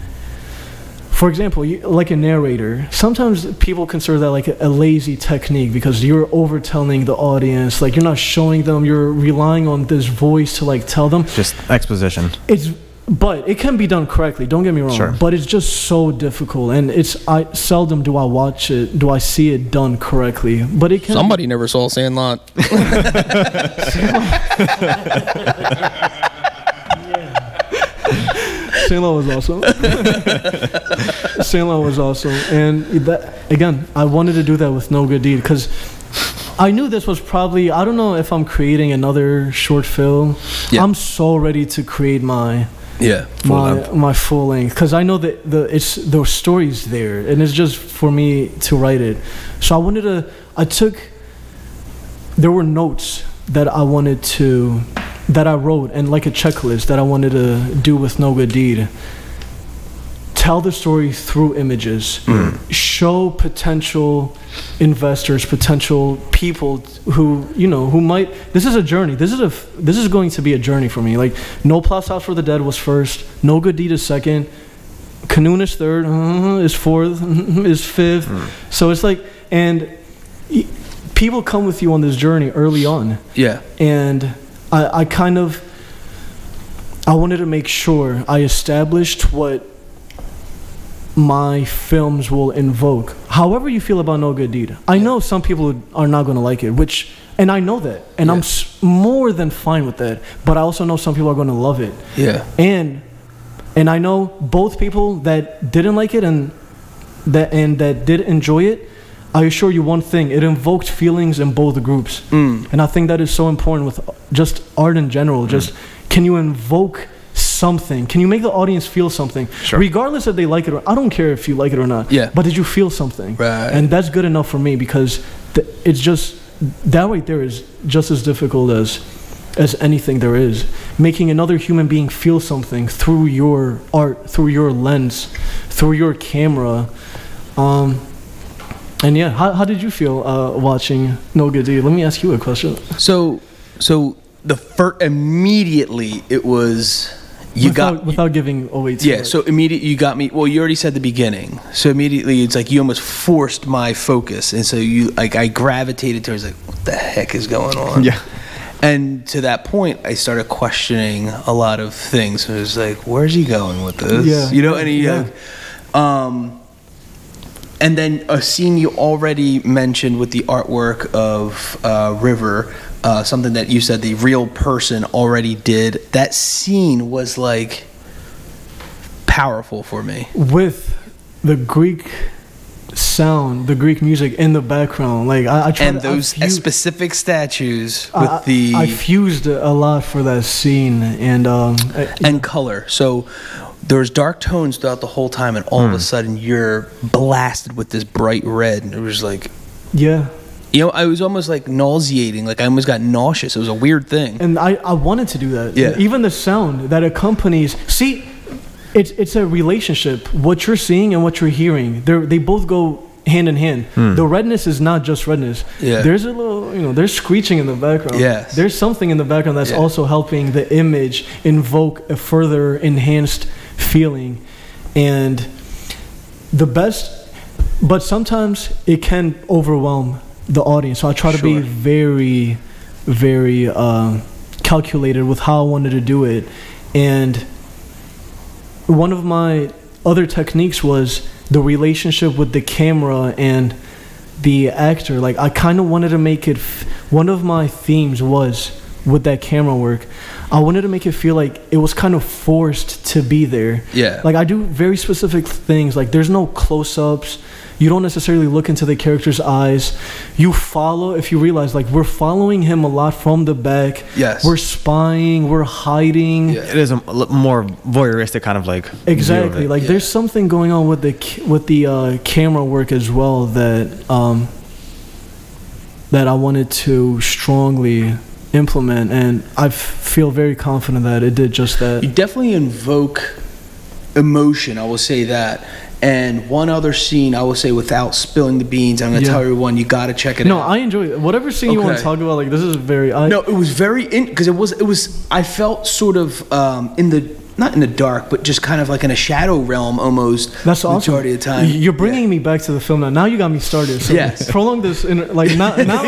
for example you, like a narrator sometimes people consider that like a, a lazy technique because you're overtelling the audience like you're not showing them you're relying on this voice to like tell them
Just exposition.
it's but it can be done correctly don't get me wrong
Sure.
but it's just so difficult and it's i seldom do i watch it do i see it done correctly but it can
Somebody never saw Sandlot.
Sandlot was awesome. Sandlot was awesome, and that again, I wanted to do that with No Good Deed because I knew this was probably. I don't know if I'm creating another short film.
Yeah.
I'm so ready to create my
Yeah.
my my full length because I know that the it's the story's there, and it's just for me to write it. So I wanted to. I took. There were notes that I wanted to, that I wrote, and like a checklist that I wanted to do with No Good Deed. Tell the story through images. Show potential investors, potential people who you know who might. This is a journey. This is a This is going to be a journey for me. Like No Plow Stops for the Dead was first. No Good Deed is second. Kanun is third. uh, is fourth. is fifth. So it's like and. y- People come with you on this journey early on
Yeah.
and I, I kind of I wanted to make sure I established what my films will invoke. However you feel about No Good Deed, I know some people are not going to like it, which and I know that, and I'm s- more than fine with that. But I also know some people are going to love it,
Yeah.
and and I know both people that didn't like it and that and that did enjoy it. I assure you one thing: it invoked feelings in both groups.
Mm.
And I think that is so important with just art in general. Just can you invoke something? Can you make the audience feel something?
Sure.
Regardless if they like it or I don't care if you like it or not.
Yeah.
But did you feel something?
Right.
And that's good enough for me because th- it's just that right there is just as difficult as as anything there is. Making another human being feel something through your art, through your lens, through your camera. Um, and yeah, how, how did you feel uh, watching No Good Deed? Let me ask you a question.
So, so the first immediately it was you
without,
got
without giving away too
yeah.
much.
So immediately you got me. Well, you already said the beginning. So immediately it's like you almost forced my focus, and so you like I gravitated towards like what the heck is going on?
Yeah.
And to that point, I started questioning a lot of things. It was like, where's he going with this?
Yeah.
You know, and he,
Yeah.
like, um, and then a scene you already mentioned with the artwork of uh, River, uh, something that you said the real person already did. That scene was like powerful for me.
with the Greek sound, the Greek music in the background, like I, I tried
And those
fused-
specific statues with
I-
the
I fused a lot for that scene, and um,
and color. So there's dark tones throughout the whole time, and all of a hmm. sudden you're blasted with this bright red, and it was like,
yeah,
you know, I was almost like nauseating. Like I almost got nauseous. It was a weird thing.
and I, I wanted to do that.
Yeah.
Even the sound that accompanies. See, it's it's a relationship. What you're seeing and what you're hearing, they they both go hand in hand. Hmm. The redness is not just redness.
Yeah.
There's a little, you know, there's screeching in the background.
Yes.
There's something in the background that's
Yeah.
also helping the image invoke a further enhanced feeling, and the best. But sometimes it can overwhelm the audience. So I try to be very, very uh, calculated with how I wanted to do it. And one of my other techniques was the relationship with the camera and the actor. Like I kind of wanted to make it. F- one of my themes was with that camera work. I wanted to make it feel like it was kind of forced to be there.
Yeah.
Like I do very specific things. Like there's no close-ups. you don't necessarily look into the character's eyes. You follow if you realize like we're following him a lot from the back.
Yes.
We're spying, we're hiding.
Yeah.
It is a l- more voyeuristic kind of like view of
Exactly. Like
Yeah.
there's something going on with the c- with the uh, camera work as well that um, that I wanted to strongly implement, and I feel very confident that it did just that.
You definitely invoke emotion, I will say that. And one other scene, I will say, without spilling the beans, I'm gonna
Yeah.
tell everyone you gotta check it
No,
out.
No, I enjoy it. Whatever scene you want to talk about, like this is very. I,
No, it was very in because it was it was I felt sort of um, in the not in the dark, but just kind of like in a shadow realm almost.
That's awesome.
Majority of the time,
You're bringing me back to the film now. Now you got me started. So
Yes.
prolong this. In, like now, now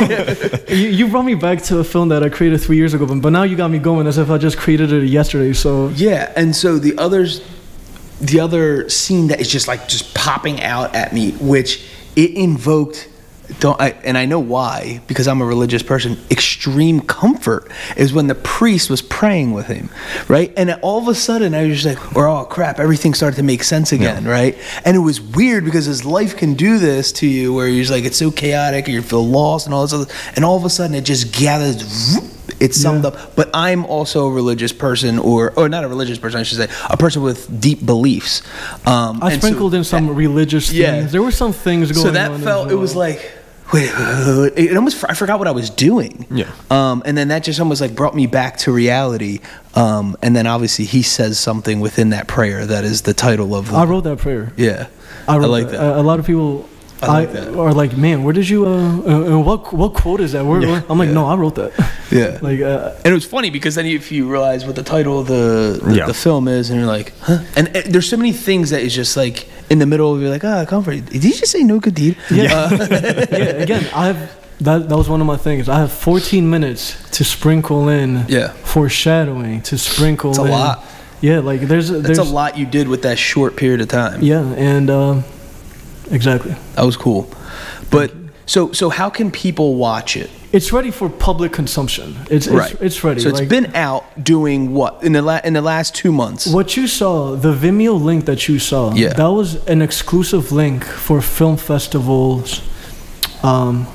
you, you brought me back to a film that I created three years ago, but, but now you got me going as if I just created it yesterday. So
Yeah, and so the others, the other scene that is just like just popping out at me, which it invoked. Don't I, and I know why because I'm a religious person. Extreme comfort is when the priest was praying with him, right? And all of a sudden, I was just like, "Or oh crap!" Everything started to make sense again, right? And it was weird because his life can do this to you, where you're just like, it's so chaotic, and you feel lost, and all this other, and all of a sudden, it just gathers. It's summed
Yeah.
up but I'm also a religious person, or or not a religious person, I should say, a person with deep beliefs. Um,
I
and so
sprinkled in some religious things.
yeah.
There were some things going on.
So that
as
felt. It was like. Wait, it almost. I forgot what I was doing.
Yeah.
Um, and then that just almost like brought me back to reality. Um, and then obviously he says something within that prayer that is the title of. The,
I wrote that prayer.
Yeah.
I, wrote
like
that.
that.
A, a lot of people
I like that.
are like, "Man, where did you? Uh, uh, uh, what what quote is that?" Where,
Yeah.
where-" I'm like,
Yeah.
"No, I wrote that."
Yeah.
like, uh,
And it was funny because then if you realize what the title of the the,
Yeah.
the film is, and you're like, huh? And, uh, there's so many things that is just like in the middle of you're like, ah, comfort. Did you just say no good deed?
yeah, yeah. Again, I have that. That was one of my things. I have 14 minutes to sprinkle in
Yeah.
foreshadowing, to sprinkle.
It's a
in.
lot.
Yeah, like there's
That's
there's
a lot you did with that short period of time.
Yeah, and uh, exactly.
That was cool. But so so how can people watch it?
It's ready for public consumption. It's it's, it's ready.
So it's
like,
been out doing what in the la- in the last two months?
What you saw, the Vimeo link that you saw,
Yeah.
that was an exclusive link for film festivals, um,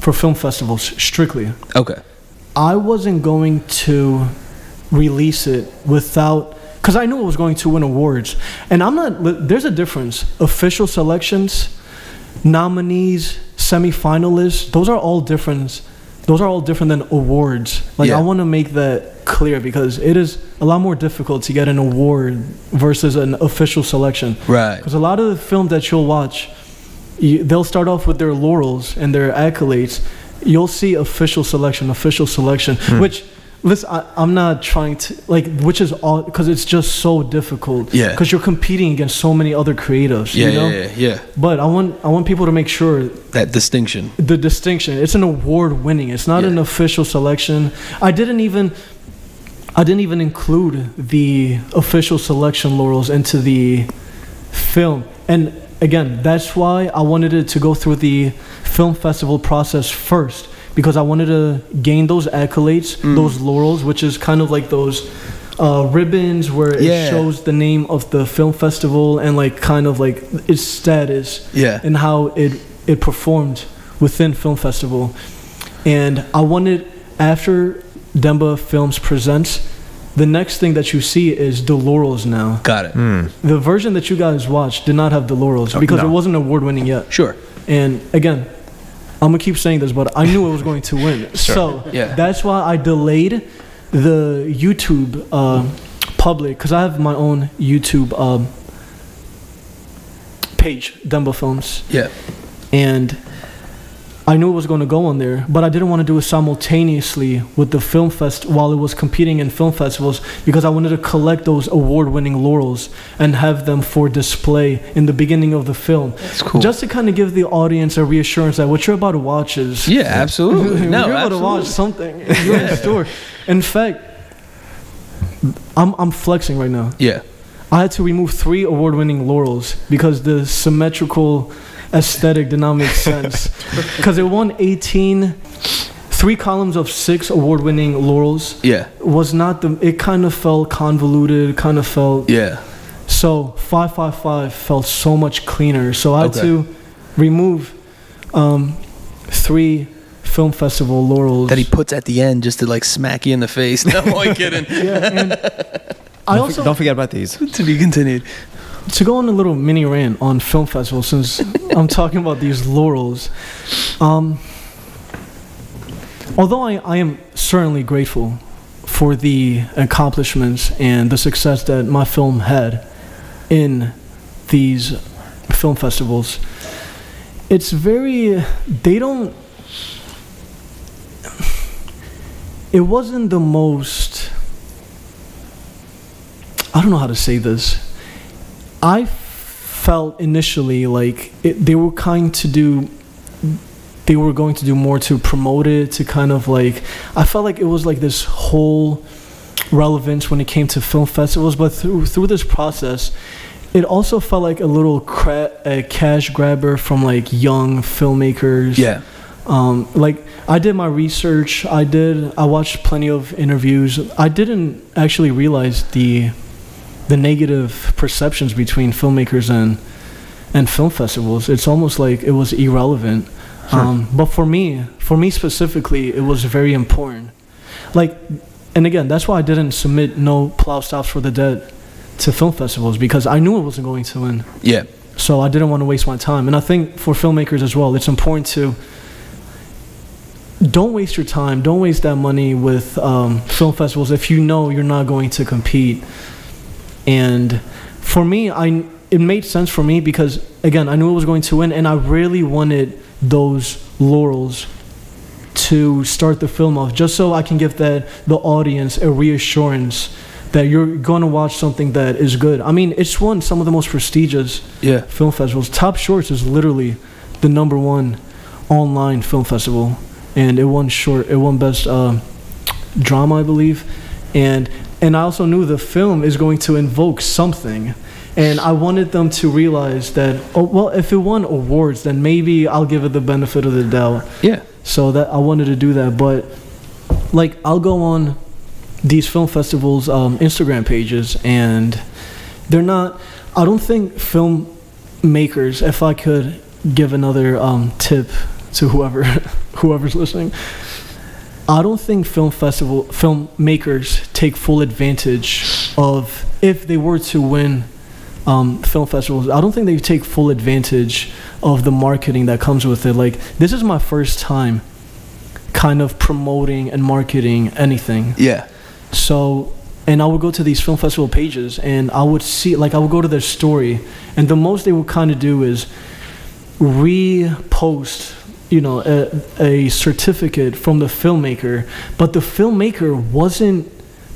for film festivals strictly.
Okay.
I wasn't going to release it without, because I knew it was going to win awards, and I'm not. There's a difference. Official selections, nominees, semifinalists. Those are all different. Those are all different than awards. Like
Yeah.
I want to make that clear because it is a lot more difficult to get an award versus an official selection.
Right.
Because a lot of the films that you'll watch, you, they'll start off with their laurels and their accolades. You'll see official selection, official selection,
Hmm.
which, listen, I, I'm not trying to, like, which is all, because it's just so difficult.
Yeah.
Because you're competing against so many other creatives,
Yeah,
you know?
yeah, yeah, yeah.
But I want, I want people to make sure
That distinction.
the distinction. It's an award winning. It's not
Yeah.
an official selection. I didn't even I didn't even include the official selection laurels into the film. And again, that's why I wanted it to go through the film festival process first because I wanted to gain those accolades,
Mm.
those laurels, which is kind of like those uh, ribbons where it
Yeah.
shows the name of the film festival and like kind of like its status
Yeah.
and how it it performed within film festival and i wanted after demba films presents the next thing that you see is the laurels now
Got it.
the version that you guys watched did not have the laurels because
no.
it wasn't award winning yet
Sure.
and again i'm gonna keep saying this but i knew it was going to win so
Yeah.
that's why i delayed the youtube uh, public because i have my own youtube um, page Demba films
Yeah.
and I knew it was going to go on there, but I didn't want to do it simultaneously with the film fest while it was competing in film festivals because I wanted to collect those award-winning laurels and have them for display in the beginning of the film.
That's cool.
Just to kind of give the audience a reassurance that what you're about to watch is
Yeah, absolutely. No,
you're about to watch something. You're in store. In fact, I'm I'm flexing right now.
Yeah.
I had to remove three award-winning laurels because the symmetrical aesthetic did not make sense. Because it won 18, three columns of six award-winning laurels
Yeah.
was not the. It kind of felt convoluted. Kind of felt.
Yeah.
So five five five felt so much cleaner. So I had
Okay.
to remove um, three film festival laurels.
That he puts at the end just to like smack you in the face. No, I'm kidding.
yeah, and I
Don't,
also
for- don't forget about these.
to be continued.
To go on a little mini rant on film festival since I'm talking about these laurels. Um, although I, I am certainly grateful for the accomplishments and the success that my film had in these film festivals, it's very, they don't, it wasn't the most, I don't know how to say this. I felt initially like it, they were kind to do they were going to do more to promote it to kind of like I felt like it was like this whole relevance when it came to film festivals but through through this process it also felt like a little cra- a cash grabber from like young filmmakers
Yeah.
um, like I did my research. I did. I watched plenty of interviews. I didn't actually realize the the negative perceptions between filmmakers and and film festivals. It's almost like it was irrelevant. Um, but for me, for me specifically, it was very important. Like, and again, that's why I didn't submit no plow stops for the dead to film festivals because I knew it wasn't going to win.
Yeah.
So I didn't want to waste my time. And I think for filmmakers as well, it's important to don't waste your time, don't waste that money with um, film festivals if you know you're not going to compete. And for me, I it made sense for me because again, I knew it was going to win, and I really wanted those laurels to start the film off, just so I can give that the audience a reassurance that you're going to watch something that is good. I mean, it's won some of the most prestigious
Yeah.
film festivals. Top Shorts is literally the number one online film festival, and it won short. It won best uh, drama, I believe, and and I also knew the film is going to invoke something, and I wanted them to realize that. Oh well, if it won awards, then maybe I'll give it the benefit of the doubt.
Yeah.
So that I wanted to do that, but like I'll go on these film festivals um, Instagram pages, and they're not. I don't think filmmakers. If I could give another um, tip to whoever whoever's listening, I don't think film festival filmmakers take full advantage of if they were to win um, film festivals. I don't think they take full advantage of the marketing that comes with it. Like this is my first time kind of promoting and marketing anything.
Yeah.
So, and I would go to these film festival pages and I would see, like, I would go to their story, and the most they would kind of do is repost, you know, a, a certificate from the filmmaker, but the filmmaker wasn't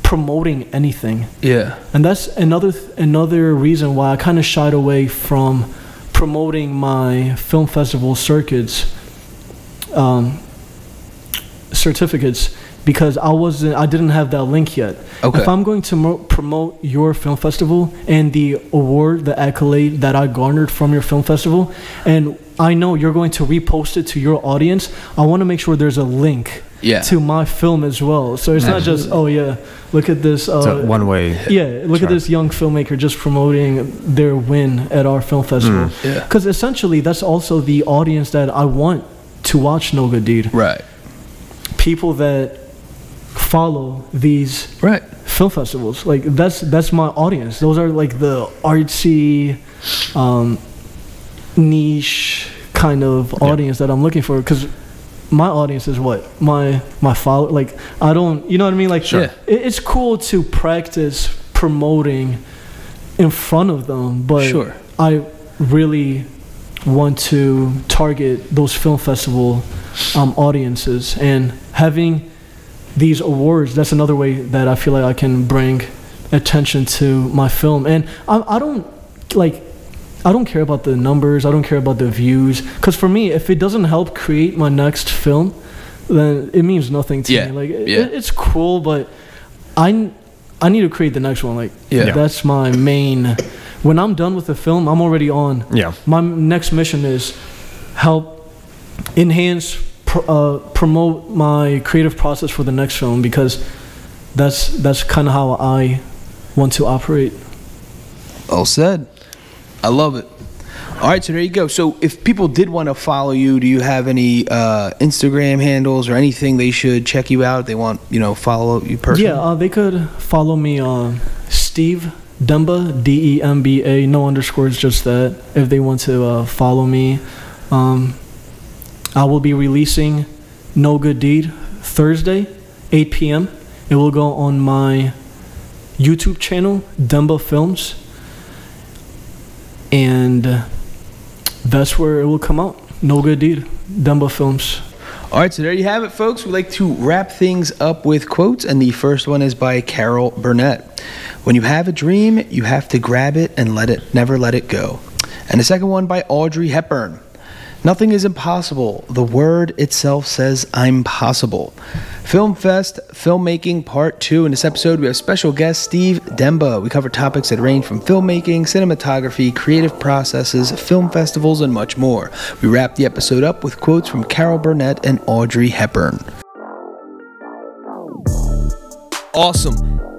promoting anything.
Yeah.
And that's another th- another reason why I kind of shied away from promoting my film festival circuits um, certificates because I wasn't I didn't have that link yet.
Okay.
If I'm going to mo- promote your film festival and the award, the accolade that I garnered from your film festival, and I know you're going to repost it to your audience, I want to make sure there's a link
Yeah.
to my film as well. So it's not just oh yeah, look at this. Uh,
It's a one way.
yeah, look at this young filmmaker just promoting their win at our film festival.
Yeah.
Because essentially, that's also the audience that I want to watch No Good Deed.
Right.
People that follow these
Right.
film festivals. Like that's that's my audience. Those are like the artsy, um, niche kind of audience that I'm looking for. Because my audience is what my my follow. Like I don't, you know what I mean? Like
Sure.
it, it's cool to practice promoting in front of them, but
Sure.
I really want to target those film festival um, audiences and having these awards that's another way that i feel like i can bring attention to my film. And i, I don't like i don't care about the numbers i don't care about the views because for me if it doesn't help create my next film then it means nothing to
Yeah,
me like it, it's cool but i i need to create the next one like
Yeah.
that's my main when i'm done with the film i'm already on.
Yeah.
my next mission is help enhance pr- uh, promote my creative process for the next film because that's that's kind of how I want to operate.
All said. I love it. All right, so there you go. So if people did want to follow you, do you have any uh, Instagram handles or anything they should check you out? They want you know follow you personally.
Yeah, uh, they could follow me on Steve Demba, D E M B A, no underscores, just that. If they want to uh, follow me, um, I will be releasing No Good Deed Thursday, 8 p.m. It will go on my YouTube channel, Demba Films, and that's where it will come out. No Good Deed, Demba Films.
All right, so there you have it, folks. We like to wrap things up with quotes, and the first one is by Carol Burnett. When you have a dream, you have to grab it and let it never let it go. And the second one by Audrey Hepburn. Nothing is impossible. The word itself says I'm possible. Film Fest Filmmaking Part 2. In this episode, we have special guest Steve Demba. We cover topics that range from filmmaking, cinematography, creative processes, film festivals, and much more. We wrap the episode up with quotes from Carol Burnett and Audrey Hepburn. Awesome.